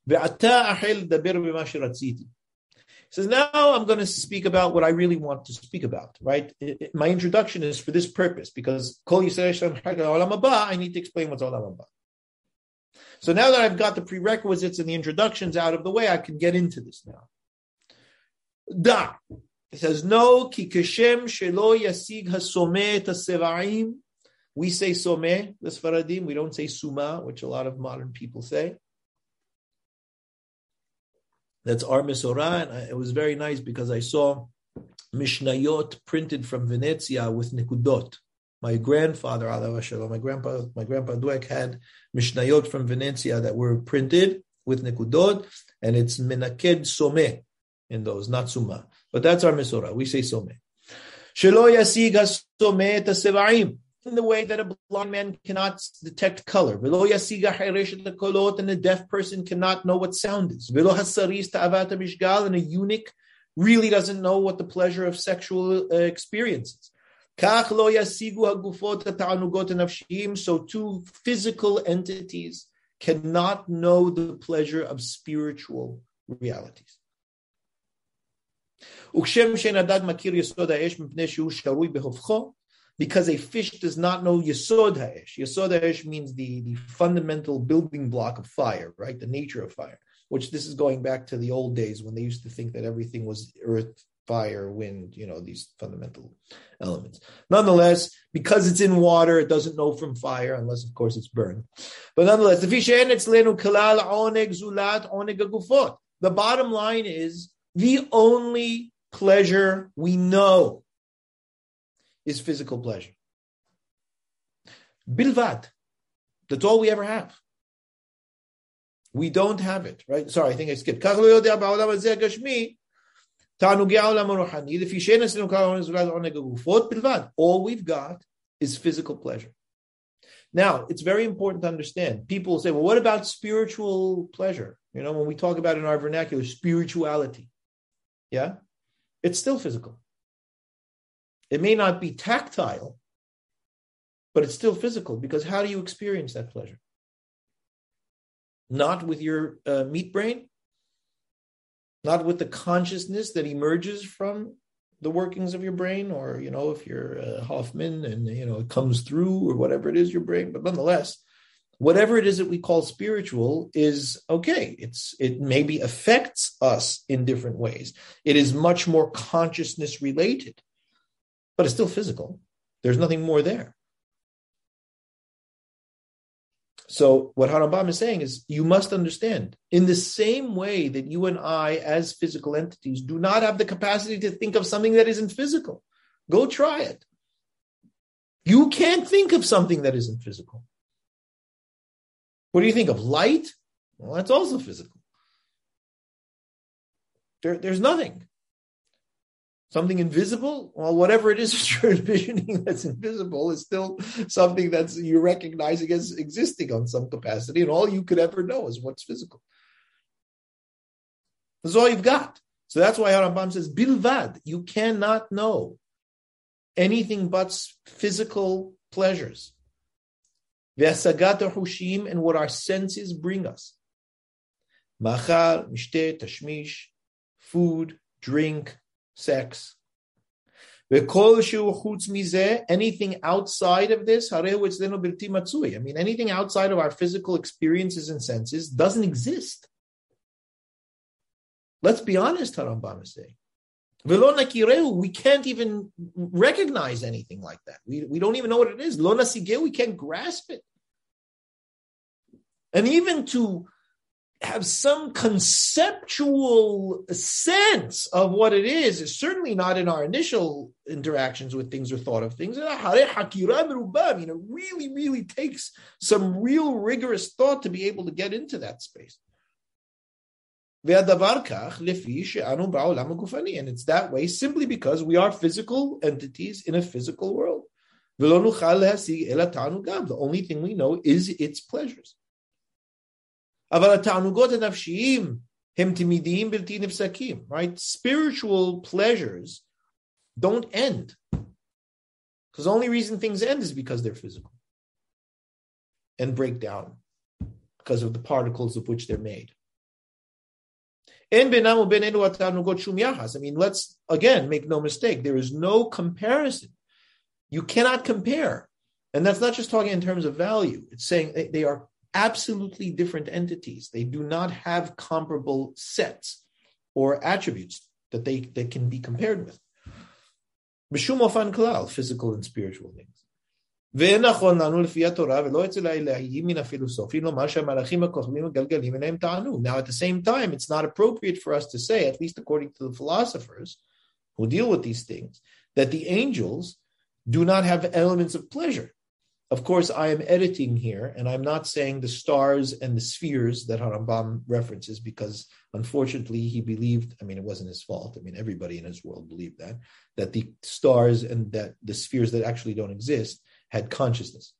[SPEAKER 2] He says, now I'm going to speak about what I really want to speak about, right? It, it, my introduction is for this purpose because I need to explain what's Olam Haba. So now that I've got the prerequisites and the introductions out of the way, I can get into this now. Da. It says, no, ki kashem shelo yasig hasomeh sevaim we say someh, the Sfaradim. We don't say suma, which a lot of modern people say. That's our Mesorah, and it was very nice because I saw Mishnayot printed from Venezia with Nikudot. My grandfather, my grandpa, my grandpa Dweck had Mishnayot from Venezia that were printed with Nikudot, and it's Menaked Someh in those, not Suma. But that's our Mesorah. We say Someh. Shelo yasig ha-someh in the way that a blind man cannot detect color. And a deaf person cannot know what sound is. And a eunuch really doesn't know what the pleasure of sexual uh, experience is. So two physical entities cannot know the pleasure of spiritual realities because a fish does not know Yesod Ha'esh. Yesod Ha'esh means the, the fundamental building block of fire, right? The nature of fire, which this is going back to the old days when they used to think that everything was earth, fire, wind, you know, these fundamental elements. Nonetheless, because it's in water, it doesn't know from fire, unless, of course, it's burned. But nonetheless, the the bottom line is the only pleasure we know is physical pleasure. Bilvad. That's all we ever have. We don't have it, right? Sorry, I think I skipped. All we've got is physical pleasure. Now, it's very important to understand. People say, well, what about spiritual pleasure? You know, when we talk about in our vernacular, spirituality. Yeah? It's still physical. It may not be tactile, but it's still physical because how do you experience that pleasure? Not with your uh, meat brain, not with the consciousness that emerges from the workings of your brain, or you know, if you're uh, Hoffman and you know it comes through, or whatever it is, your brain. But nonetheless, whatever it is that we call spiritual is okay. It's it maybe affects us in different ways. It is much more consciousness related, but it's still physical. There's nothing more there. So what Harambam is saying is you must understand in the same way that you and I as physical entities do not have the capacity to think of something that isn't physical. Go try it. You can't think of something that isn't physical. What do you think of? Light? Well, that's also physical. There, there's nothing something invisible? Well whatever it is that you're envisioning that's invisible is still something that's you're recognizing as existing on some capacity and all you could ever know is what's physical. That's all you've got. So that's why Harambam says bilvad you cannot know anything but physical pleasures. Hushim and what our senses bring us. Machal mishte tashmish food drink sex. Anything outside of this, I mean, anything outside of our physical experiences and senses doesn't exist. Let's be honest, Harambam is saying. We can't even recognize anything like that. We, we don't even know what it is. We can't grasp it. And even to have some conceptual sense of what it is is certainly not in our initial interactions with things or thought of things. Mean, it really, really takes some real rigorous thought to be able to get into that space. And it's that way simply because we are physical entities in a physical world. The only thing we know is its pleasures. Right? Spiritual pleasures don't end. Because the only reason things end is because they're physical and break down because of the particles of which they're made. I mean, let's again make no mistake. There is no comparison. You cannot compare. And that's not just talking in terms of value. It's saying they are absolutely different entities. They do not have comparable sets or attributes that they, they can be compared with. B'shum klal, physical and spiritual things. Now, at the same time, it's not appropriate for us to say, at least according to the philosophers who deal with these things, that the angels do not have elements of pleasure. Of course, I am editing here, and I'm not saying the stars and the spheres that Harambam references because, unfortunately, he believed. I mean, it wasn't his fault. I mean, everybody in his world believed that that the stars and that the spheres that actually don't exist had consciousness,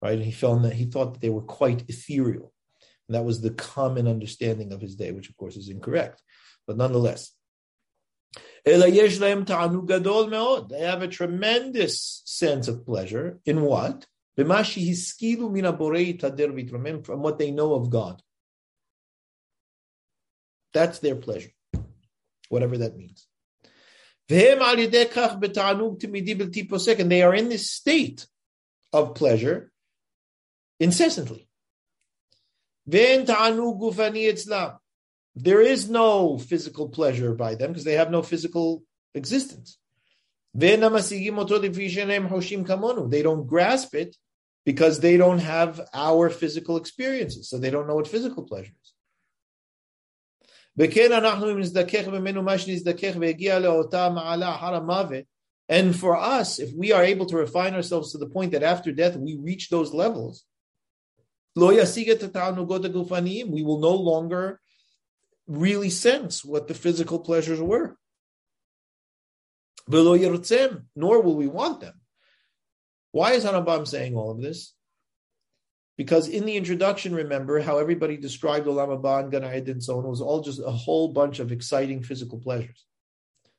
[SPEAKER 2] right? And he found that he thought that they were quite ethereal, and that was the common understanding of his day, which of course is incorrect. But nonetheless, they have a tremendous sense of pleasure in what? From what they know of God. That's their pleasure, whatever that means. And they are in this state of pleasure incessantly. There is no physical pleasure by them because they have no physical existence. They don't grasp it because they don't have our physical experiences, so they don't know what physical pleasure is. And for us, if we are able to refine ourselves to the point that after death we reach those levels, we will no longer really sense what the physical pleasures were. Nor will we want them. Why is Harambam saying all of this? Because in the introduction, remember how everybody described Olam Haba and Gan and so on. Was all just a whole bunch of exciting physical pleasures.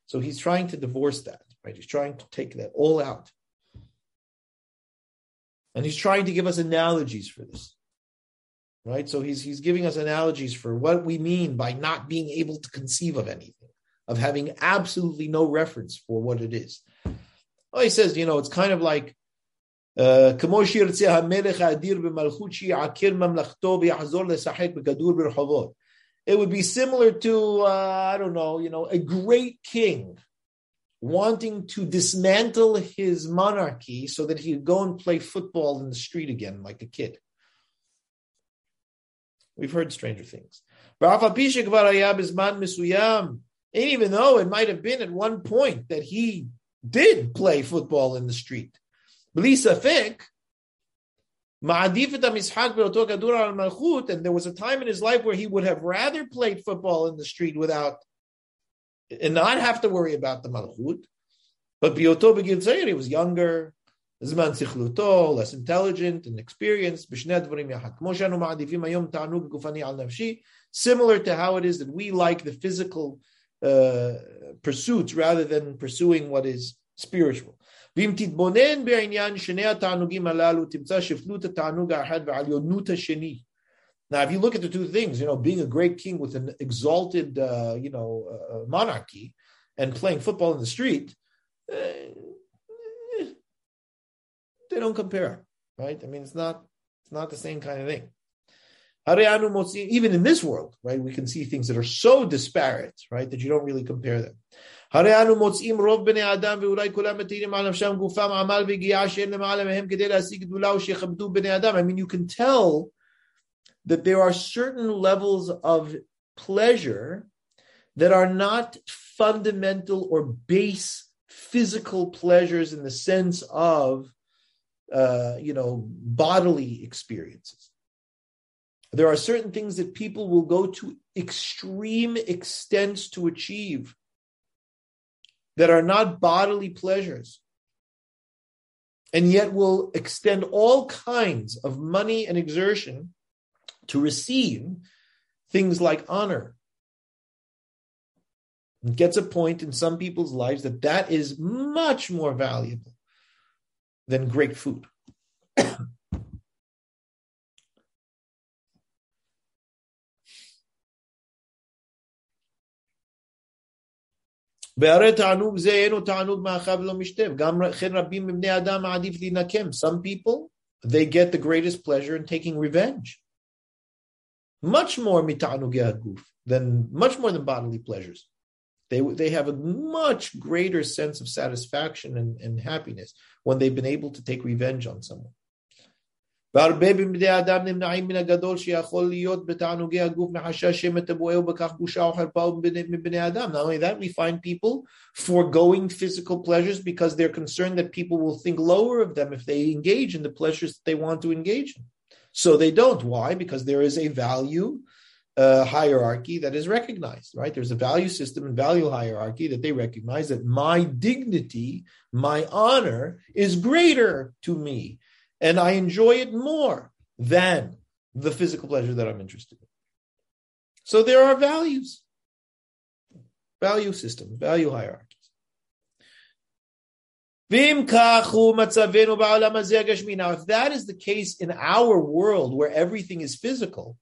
[SPEAKER 2] So he's trying to divorce that, right? He's trying to take that all out. And he's trying to give us analogies for this. Right? So he's he's giving us analogies for what we mean by not being able to conceive of anything, of having absolutely no reference for what it is. Well, he says, you know, it's kind of like uh, it would be similar to, uh, I don't know, you know, a great king wanting to dismantle his monarchy so that he could go and play football in the street again like a kid. We've heard stranger things. And even though it might have been at one point that he did play football in the street, and there was a time in his life where he would have rather played football in the street without and not have to worry about the malchut. But Bioto Begil he was younger, Zman Sichluto, less intelligent and experienced. Similar to how it is that we like the physical uh, pursuits rather than pursuing what is spiritual. ואם תתבונן בעניין שני התענוגים הללו, תמצא שפלות התענוג האחד ועליונות השני. Now, if you look at the two things, you know, being a great king with an exalted, uh, you know, uh, monarchy and playing football in the street, uh, they don't compare, right? I mean, it's not, it's not the same kind of thing. Even in this world, right, we can see things that are so disparate, right, that you don't really compare them. הרי אנו מוצאים רוב בני אדם ואולי כולם מתירים על נפשם גופם עמל וגיעה שאין למעלה מהם כדי להשיג גדולה או שיכבדו בני אדם. I mean, you can tell that there are certain levels of pleasure that are not fundamental or base physical pleasures in the sense of, uh, you know, bodily experiences. There are certain things that people will go to extreme extents to achieve that are not bodily pleasures, and yet will extend all kinds of money and exertion to receive things like honor. It gets a point in some people's lives that that is much more valuable than great food. והרי תענוג זה אינו תענוג מאכל ולא משתה, גם כן רבים מבני אדם מעדיף להינקם. Some people, they get the greatest pleasure in taking revenge. Much more מתענוגי הגוף, than, much more than bodily pleasures. They, they have a much greater sense of satisfaction and, and happiness when they've been able to take revenge on someone. והרבה מבני אדם נמנעים מן הגדול שיכול להיות בתענוגי הגוף מחשש שמא תבואהו בכך בושה או חרפה מבני אדם. Not only that, we find people foregoing physical pleasures because they're concerned that people will think lower of them if they engage in the pleasures that they want to engage in. So they don't. Why? Because there is a value uh, hierarchy that is recognized, right? There's a value system and value hierarchy that they recognize that my dignity, my honor is greater to me and I enjoy it more than the physical pleasure that I'm interested in. So there are values, value systems, value hierarchies. Now, if that is the case in our world where everything is physical,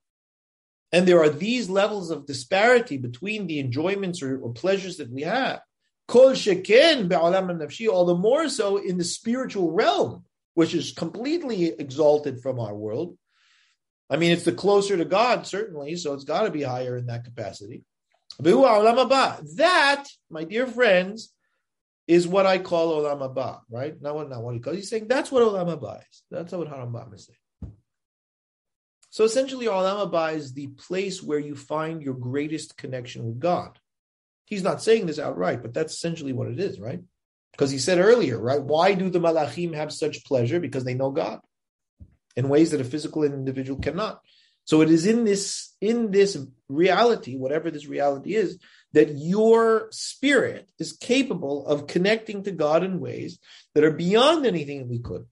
[SPEAKER 2] and there are these levels of disparity between the enjoyments or, or pleasures that we have, kol sheken nafshi, all the more so in the spiritual realm, which is completely exalted from our world. I mean, it's the closer to God, certainly, so it's got to be higher in that capacity. That, my dear friends, is what I call Olam Haba, right? Not what, not what he calls. He's saying that's what Olam Haba is. That's what Harambam is saying. So essentially, Olam is the place where you find your greatest connection with God. He's not saying this outright, but that's essentially what it is, right? Because he said earlier, right? Why do the malachim have such pleasure? Because they know God in ways that a physical individual cannot. So it is in this in this reality, whatever this reality is, that your spirit is capable of connecting to God in ways that are beyond anything that we could.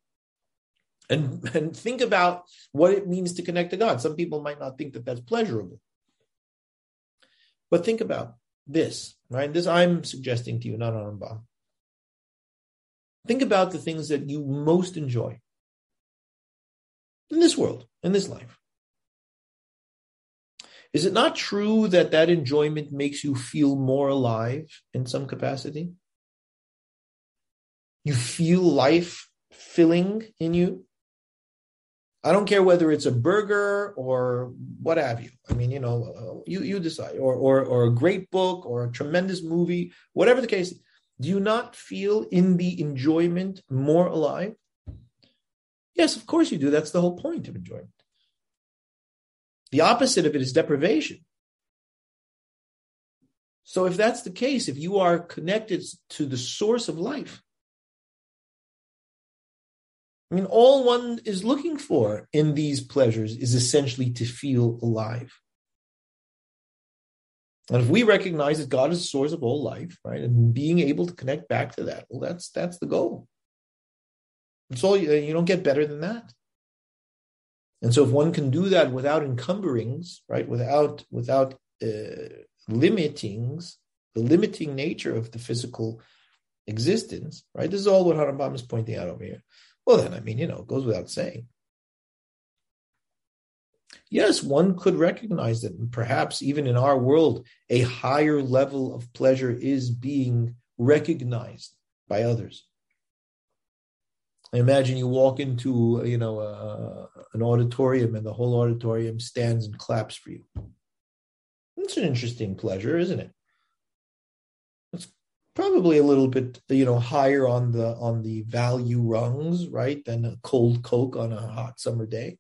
[SPEAKER 2] And, and think about what it means to connect to God. Some people might not think that that's pleasurable. But think about this, right? This I'm suggesting to you, not Rambam. Think about the things that you most enjoy in this world, in this life. Is it not true that that enjoyment makes you feel more alive in some capacity? You feel life filling in you. I don't care whether it's a burger or what have you. I mean, you know, you you decide, or or or a great book or a tremendous movie, whatever the case. Do you not feel in the enjoyment more alive? Yes, of course you do. That's the whole point of enjoyment. The opposite of it is deprivation. So, if that's the case, if you are connected to the source of life, I mean, all one is looking for in these pleasures is essentially to feel alive. And if we recognize that God is the source of all life, right, and being able to connect back to that, well, that's that's the goal. It's all you, don't get better than that. And so if one can do that without encumberings, right, without without uh, limitings, the limiting nature of the physical existence, right? This is all what Harambam is pointing out over here. Well, then, I mean, you know, it goes without saying. Yes, one could recognize that and perhaps even in our world, a higher level of pleasure is being recognized by others. I imagine you walk into you know uh, an auditorium and the whole auditorium stands and claps for you. It's an interesting pleasure, isn't it? Probably a little bit you know higher on the on the value rungs, right, than a cold Coke on a hot summer day.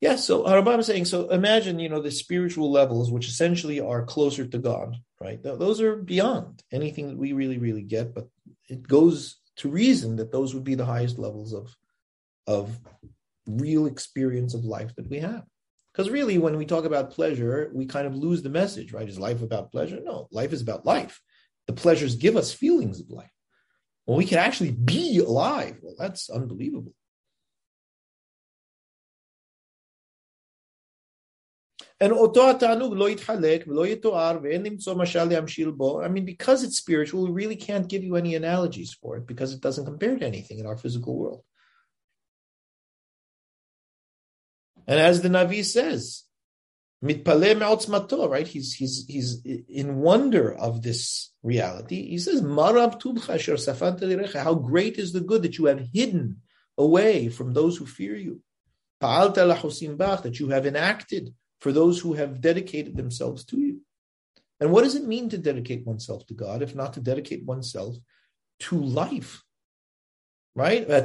[SPEAKER 2] Yeah, so Harambam is saying, so imagine, you know, the spiritual levels, which essentially are closer to God, right? Those are beyond anything that we really, really get, but it goes to reason that those would be the highest levels of, of real experience of life that we have. Because really, when we talk about pleasure, we kind of lose the message, right? Is life about pleasure? No, life is about life. The pleasures give us feelings of life. When we can actually be alive, well, that's unbelievable. And I mean, because it's spiritual, we really can't give you any analogies for it because it doesn't compare to anything in our physical world. And as the Navi says, mitpale me'otzmato, right? He's, he's, he's in wonder of this reality. He says, marab how great is the good that you have hidden away from those who fear you. That you have enacted for those who have dedicated themselves to you. And what does it mean to dedicate oneself to God, if not to dedicate oneself to life? Right? You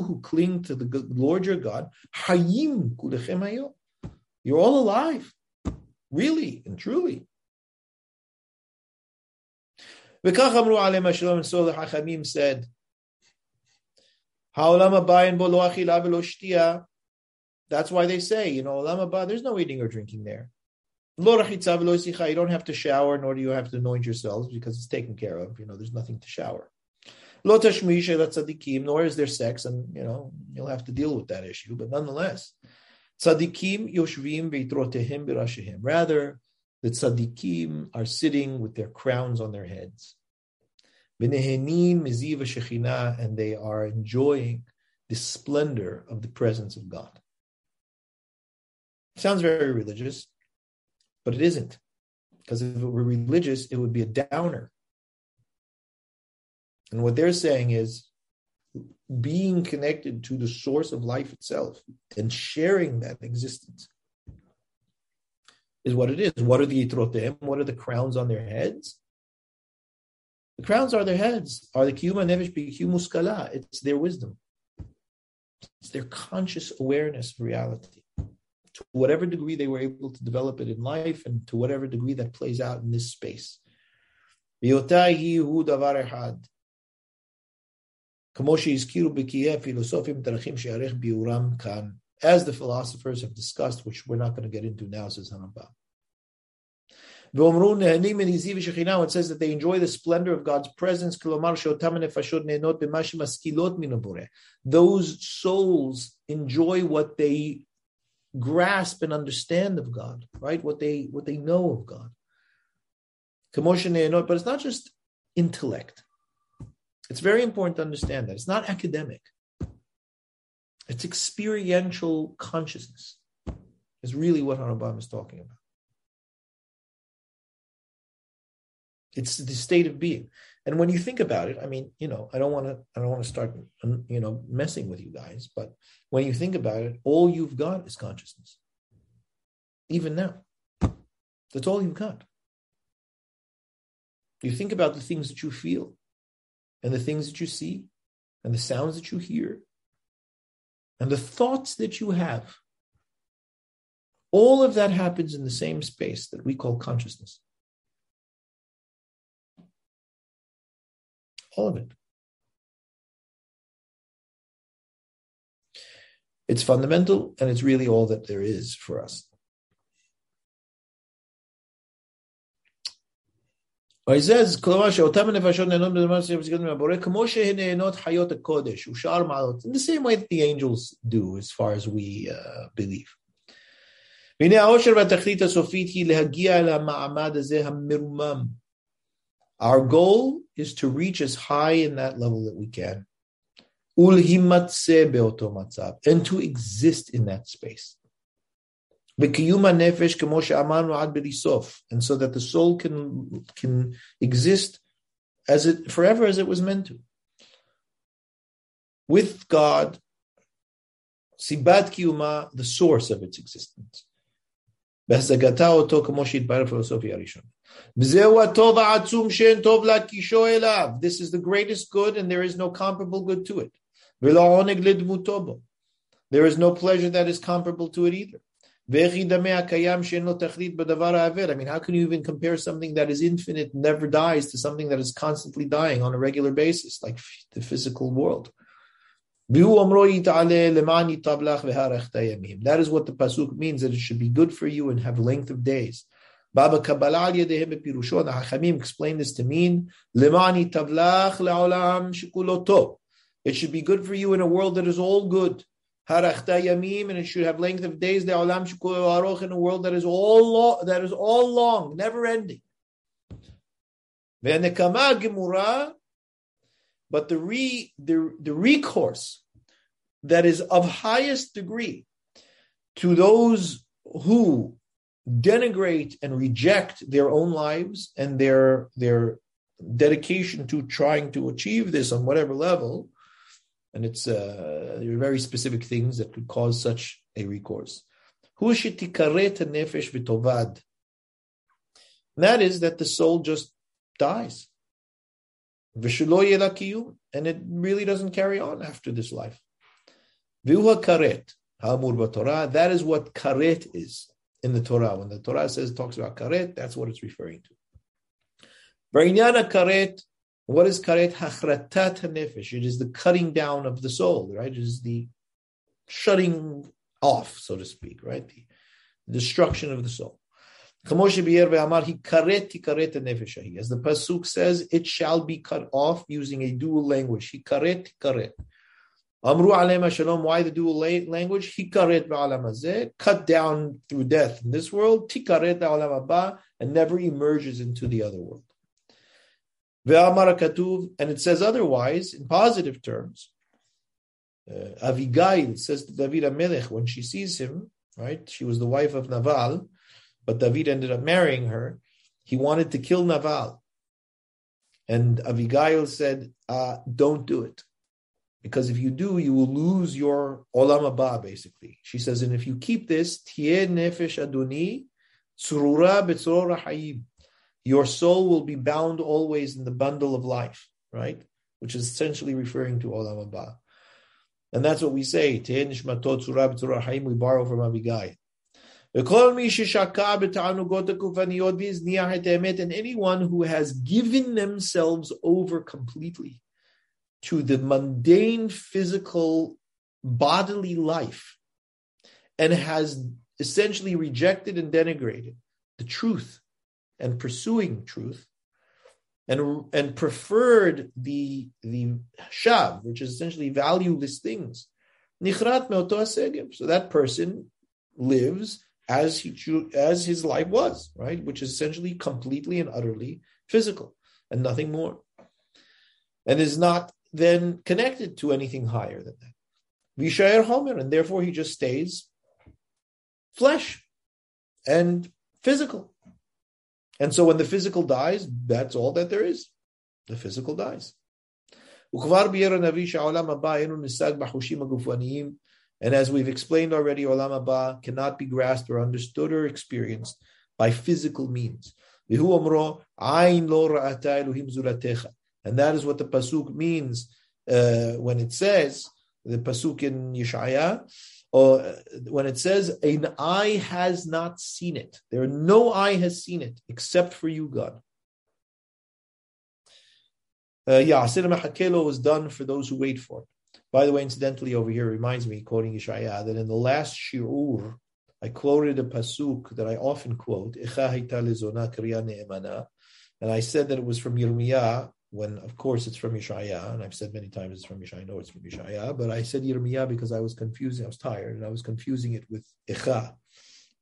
[SPEAKER 2] who cling to the Lord your God, you're all alive, really and truly. And so the Hachamim said, that's why they say, you know, there's no eating or drinking there. You don't have to shower, nor do you have to anoint yourselves because it's taken care of. You know, there's nothing to shower. Nor is there sex, and you know, you'll have to deal with that issue. But nonetheless, tzaddikim yoshvim veitrotehim birashihim. Rather, the tzaddikim are sitting with their crowns on their heads. And they are enjoying the splendor of the presence of God. Sounds very religious, but it isn't. Because if it were religious, it would be a downer. And what they're saying is being connected to the source of life itself and sharing that existence is what it is. What are the itrotem? What are the crowns on their heads? The crowns are their heads, are the kiyuma nevish muskala. It's their wisdom. It's their conscious awareness of reality to whatever degree they were able to develop it in life and to whatever degree that plays out in this space. As the philosophers have discussed, which we're not going to get into now, says Hanabah. It says that they enjoy the splendor of God's presence. Those souls enjoy what they grasp and understand of God, right? What they what they know of God. But it's not just intellect. It's very important to understand that. It's not academic. It's experiential consciousness. Is really what Harambam is talking about. It's the state of being. And when you think about it, I mean, you know, I don't want to, I don't want to start, um, you know, messing with you guys. But when you think about it, all you've got is consciousness. Even now, that's all you've got. You think about the things that you feel, and the things that you see, and the sounds that you hear, and the thoughts that you have. All of that happens in the same space that we call consciousness. All of it. It's fundamental and it's really all that there is for us. he says, כלומר שאותם הנפשות נהנות בדבר שבסגרת מהבורא, כמו שהן נהנות חיות הקודש ושאר מעלות, in the same way that the angels do, as far as we uh, believe. והנה העושר והתכלית הסופית היא להגיע אל המעמד הזה המרומם. Our goal is to reach as high in that level that we can. And to exist in that space. And so that the soul can, can exist as it forever as it was meant to. With God, Sibat Kiyuma, the source of its existence. בהשגתה אותו כמו שהתברר בפילוסופיה הראשונה. וזהו הטוב העצום שאין טוב להקישו אליו. This is the greatest good and there is no comparable good to it. ולא עונג לדמותו בו. There is no pleasure that is comparable to it either. I mean, how can you even compare something that is infinite, never dies, to something that is constantly dying on a regular basis, like the physical world? That is what the pasuk means, that it should be good for you and have length of days. Baba Kabbalah Yadehim Pirusho, the Hachamim explain this to mean Lemani. It should be good for you in a world that is all good. Harachta Yamim, and it should have length of days. Leolam Shikulo Aroch in a world that is all long, that is all long, never ending. Ve'nekama Gemura but the, re, the, the recourse that is of highest degree to those who denigrate and reject their own lives and their, their dedication to trying to achieve this on whatever level, and it's uh, very specific things that could cause such a recourse. nefesh That is that the soul just dies and it really doesn't carry on after this life. karet. That is what karet is in the Torah. When the Torah says talks about karet, that's what it's referring to. Karet. What is karet? Hachratat hanefesh. It is the cutting down of the soul, right? It is the shutting off, so to speak, right? The destruction of the soul. As the Pasuk says, it shall be cut off using a dual language. Hikaret, hikaret. Amru alayhi shalom. Why the dual language? Hikaret ba'alam cut down through death in this world. Tikaret ba'alam and never emerges into the other world. And it says otherwise in positive terms. Uh, Avigail says to David Amelech when she sees him, right? She was the wife of Naval but David ended up marrying her. He wanted to kill Naval. And Avigail said, uh, Don't do it. Because if you do, you will lose your olam haba, basically. She says, and if you keep this, nefesh adoni, hayib. Your soul will be bound always in the bundle of life, right? Which is essentially referring to olam haba. And that's what we say. We borrow from Abigail. And anyone who has given themselves over completely to the mundane physical bodily life and has essentially rejected and denigrated the truth and pursuing truth and and preferred the the shav, which is essentially valueless things. Nichrat So that person lives as he as his life was, right? Which is essentially completely and utterly physical and nothing more. And is not then connected to anything higher than that. Vishayer Homer, and therefore he just stays flesh and physical. And so when the physical dies, that's all that there is. The physical dies. And as we've explained already, Olam Haba cannot be grasped or understood or experienced by physical means. And that is what the Pasuk means uh, when it says, the Pasuk in Yeshaya, uh, when it says, an eye has not seen it. There no eye has seen it except for you, God. Uh, yeah, Hakelo was done for those who wait for it. By the way, incidentally, over here reminds me, quoting Ishaya, that in the last shiur, I quoted a pasuk that I often quote, and I said that it was from Yirmiyah, when of course it's from Yeshaya, and I've said many times it's from Yeshaya, I know it's from Yeshaya, but I said Yirmiyah because I was confusing, I was tired, and I was confusing it with Echa,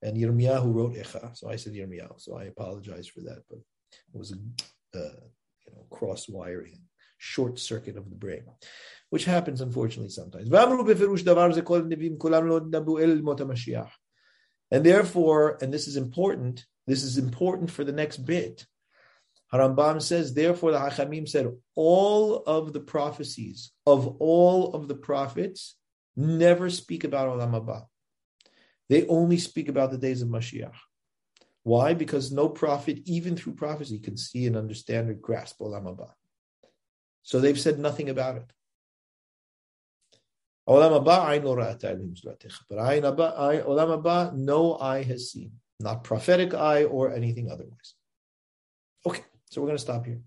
[SPEAKER 2] and Yirmiyah who wrote Echa, so I said Yirmiyah, so I apologize for that, but it was a uh, you know cross wiring, short circuit of the brain which happens unfortunately sometimes. And therefore, and this is important, this is important for the next bit. Harambam says, therefore, the Hachamim said, all of the prophecies of all of the prophets never speak about Olam Haba. They only speak about the days of Mashiach. Why? Because no prophet, even through prophecy, can see and understand or grasp Olam Haba. So they've said nothing about it. Olam haba, But olam haba, no eye has seen, not prophetic eye or anything otherwise. Okay, so we're going to stop here.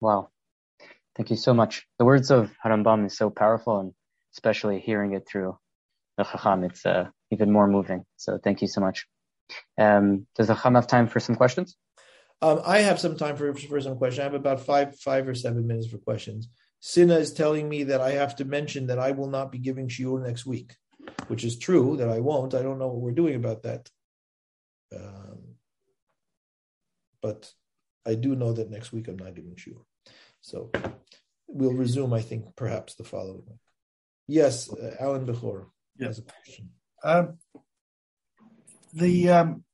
[SPEAKER 1] Wow, thank you so much. The words of Harambam is so powerful, and especially hearing it through the Chacham, it's uh, even more moving. So thank you so much. Um, does the Chacham have time for some questions?
[SPEAKER 2] Um, I have some time for, for some questions. I have about five five or seven minutes for questions. Sina is telling me that I have to mention that I will not be giving shiur next week, which is true that I won't. I don't know what we're doing about that, um, but I do know that next week I'm not giving shiur. So we'll resume. I think perhaps the following week. Yes, uh, Alan Bechor yes. has a question.
[SPEAKER 3] Um, the um,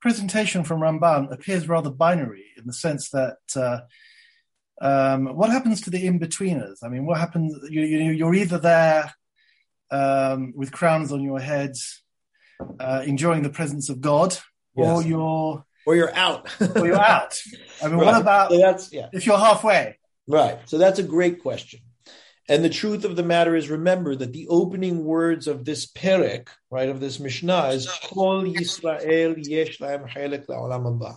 [SPEAKER 3] presentation from Rambam appears rather binary in the sense that uh, um, what happens to the in-betweeners? I mean, what happens? You, you, are either there um, with crowns on your heads, uh, enjoying the presence of God, yes. or you're
[SPEAKER 2] or you're out,
[SPEAKER 3] or you're out. I mean, right. what about so that's, yeah. if you're halfway?
[SPEAKER 2] Right. So that's a great question. And the truth of the matter is, remember that the opening words of this perek, right, of this Mishnah is Kol Yisrael Yesh Lahem Chelek La'olam Haba,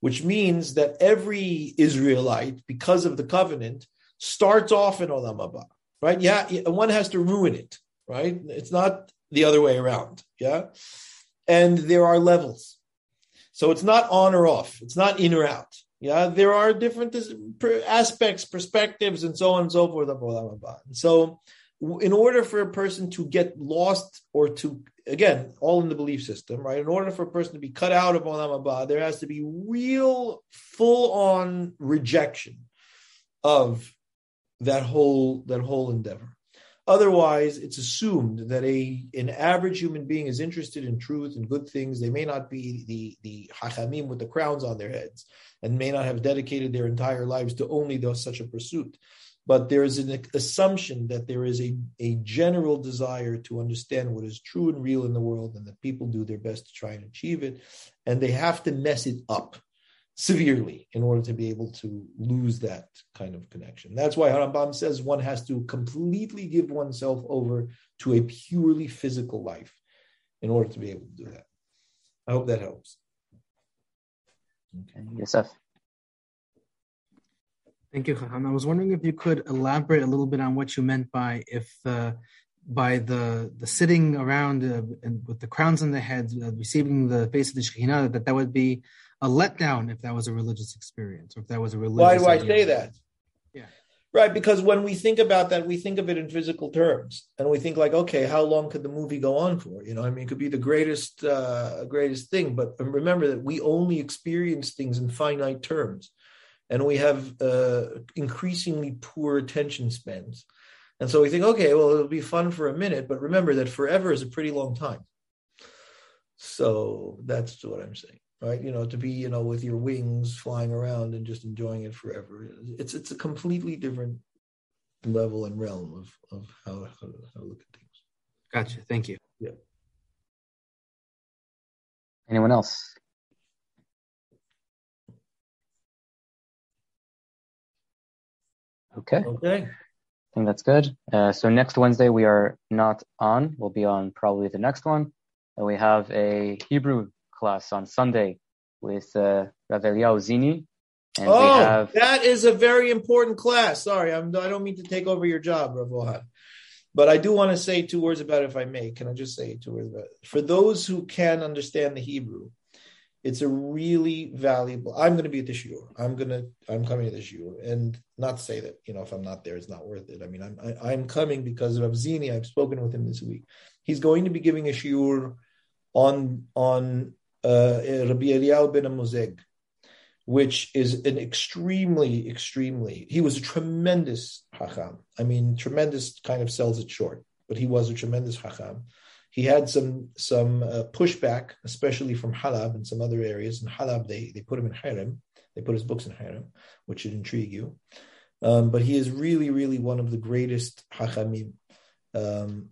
[SPEAKER 2] which means that every Israelite, because of the covenant, starts off in Olam Haba, right? Yeah, one has to ruin it, right? It's not the other way around, yeah? And there are levels. So it's not on or off. It's not in or out. Yeah, there are different aspects, perspectives, and so on and so forth of Olam Haba. So, in order for a person to get lost or to, again, all in the belief system, right? In order for a person to be cut out of Olam Haba, there has to be real, full on rejection of that whole that whole endeavor. Otherwise, it's assumed that a an average human being is interested in truth and good things. They may not be the the hachamim with the crowns on their heads and may not have dedicated their entire lives to only those, such a pursuit. But there is an assumption that there is a, a general desire to understand what is true and real in the world, and that people do their best to try and achieve it. And they have to mess it up severely in order to be able to lose that kind of connection. That's why Harambam says one has to completely give oneself over to a purely physical life in order to be able to do that. I hope that helps.
[SPEAKER 1] Okay, Yosef.
[SPEAKER 4] Thank you, Chacham. I was wondering if you could elaborate a little bit on what you meant by if uh, by the the sitting around uh, and with the crowns on the heads, uh, receiving the face of the Shekhinah, that that would be a letdown if that was a religious experience or if that was a religious.
[SPEAKER 2] Why do I say that?
[SPEAKER 4] Yeah.
[SPEAKER 2] Right, because when we think about that, we think of it in physical terms, and we think like, okay, how long could the movie go on for? You know, I mean, it could be the greatest, uh, greatest thing, but remember that we only experience things in finite terms and we have uh, increasingly poor attention spans. And so we think, okay, well, it'll be fun for a minute, but remember that forever is a pretty long time. So that's what I'm saying, right? You know, to be, you know, with your wings flying around and just enjoying it forever. It's it's a completely different level and realm of of how how, how to look at things.
[SPEAKER 4] Gotcha. Thank you.
[SPEAKER 2] Yeah.
[SPEAKER 1] Anyone else? Okay.
[SPEAKER 2] Okay.
[SPEAKER 1] I think that's good. Uh, so next Wednesday we are not on. We'll be on probably the next one. And we have a Hebrew class on Sunday with uh, Rav Eliyahu Zini. And
[SPEAKER 2] oh,
[SPEAKER 1] we have
[SPEAKER 2] that is a very important class. Sorry, I'm, I don't mean to take over your job, Rav Ohad. But I do want to say two words about it if I may. Can I just say two words about it? For those who can understand the Hebrew, it's a really valuable. I'm going to be at the shiur. I'm going to. I'm coming to the shiur, and not to say that you know if I'm not there, it's not worth it. I mean, I'm I, am coming because of Zini. I've spoken with him this week. He's going to be giving a shiur on on uh, Rabbi Eliyahu ben Amozeg, which is an extremely, extremely. He was a tremendous hacham. I mean, tremendous kind of sells it short, but he was a tremendous hacham he had some some uh, pushback, especially from Halab and some other areas. In Halab, they they put him in herem. They put his books in herem, which should intrigue you. Um, but he is really, really one of the greatest hachamim. Um,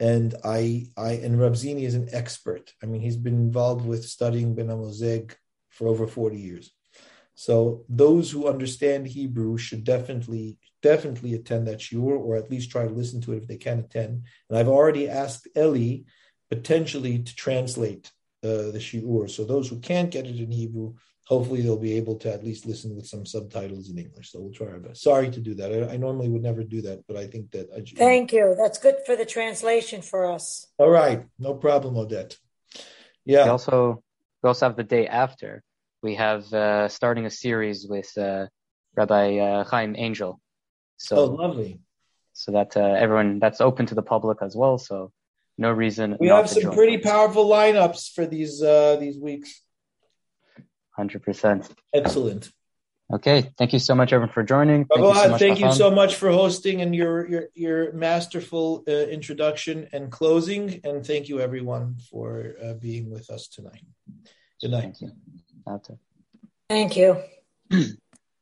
[SPEAKER 2] and I, I, and Rav Zini is an expert. I mean, he's been involved with studying Ben Amozeg for over 40 years. So those who understand Hebrew should definitely definitely attend that shiur, or at least try to listen to it if they can attend. And I've already asked Eli potentially to translate uh, the shiur. So those who can't get it in Hebrew, hopefully they'll be able to at least listen with some subtitles in English. So we'll try our best. Sorry to do that. I, I normally would never do that, but I think that I.
[SPEAKER 5] Thank you. That's good for the translation for us.
[SPEAKER 2] All right, no problem, Odette. Yeah.
[SPEAKER 1] We also we also have the day after we have uh, starting a series with uh, Rabbi uh, Chaim Angel. So
[SPEAKER 2] oh, lovely.
[SPEAKER 1] So that uh, everyone that's open to the public as well. So no reason.
[SPEAKER 2] We have some pretty powerful lineups for these uh, these weeks.
[SPEAKER 1] Hundred percent.
[SPEAKER 2] Excellent.
[SPEAKER 1] Okay, thank you so much, everyone, for joining.
[SPEAKER 2] Thank, you so much, thank you so much for hosting and your your your masterful uh, introduction and closing, and thank you everyone for uh, being with us tonight. Good night.
[SPEAKER 1] Thank you.
[SPEAKER 5] Thank you.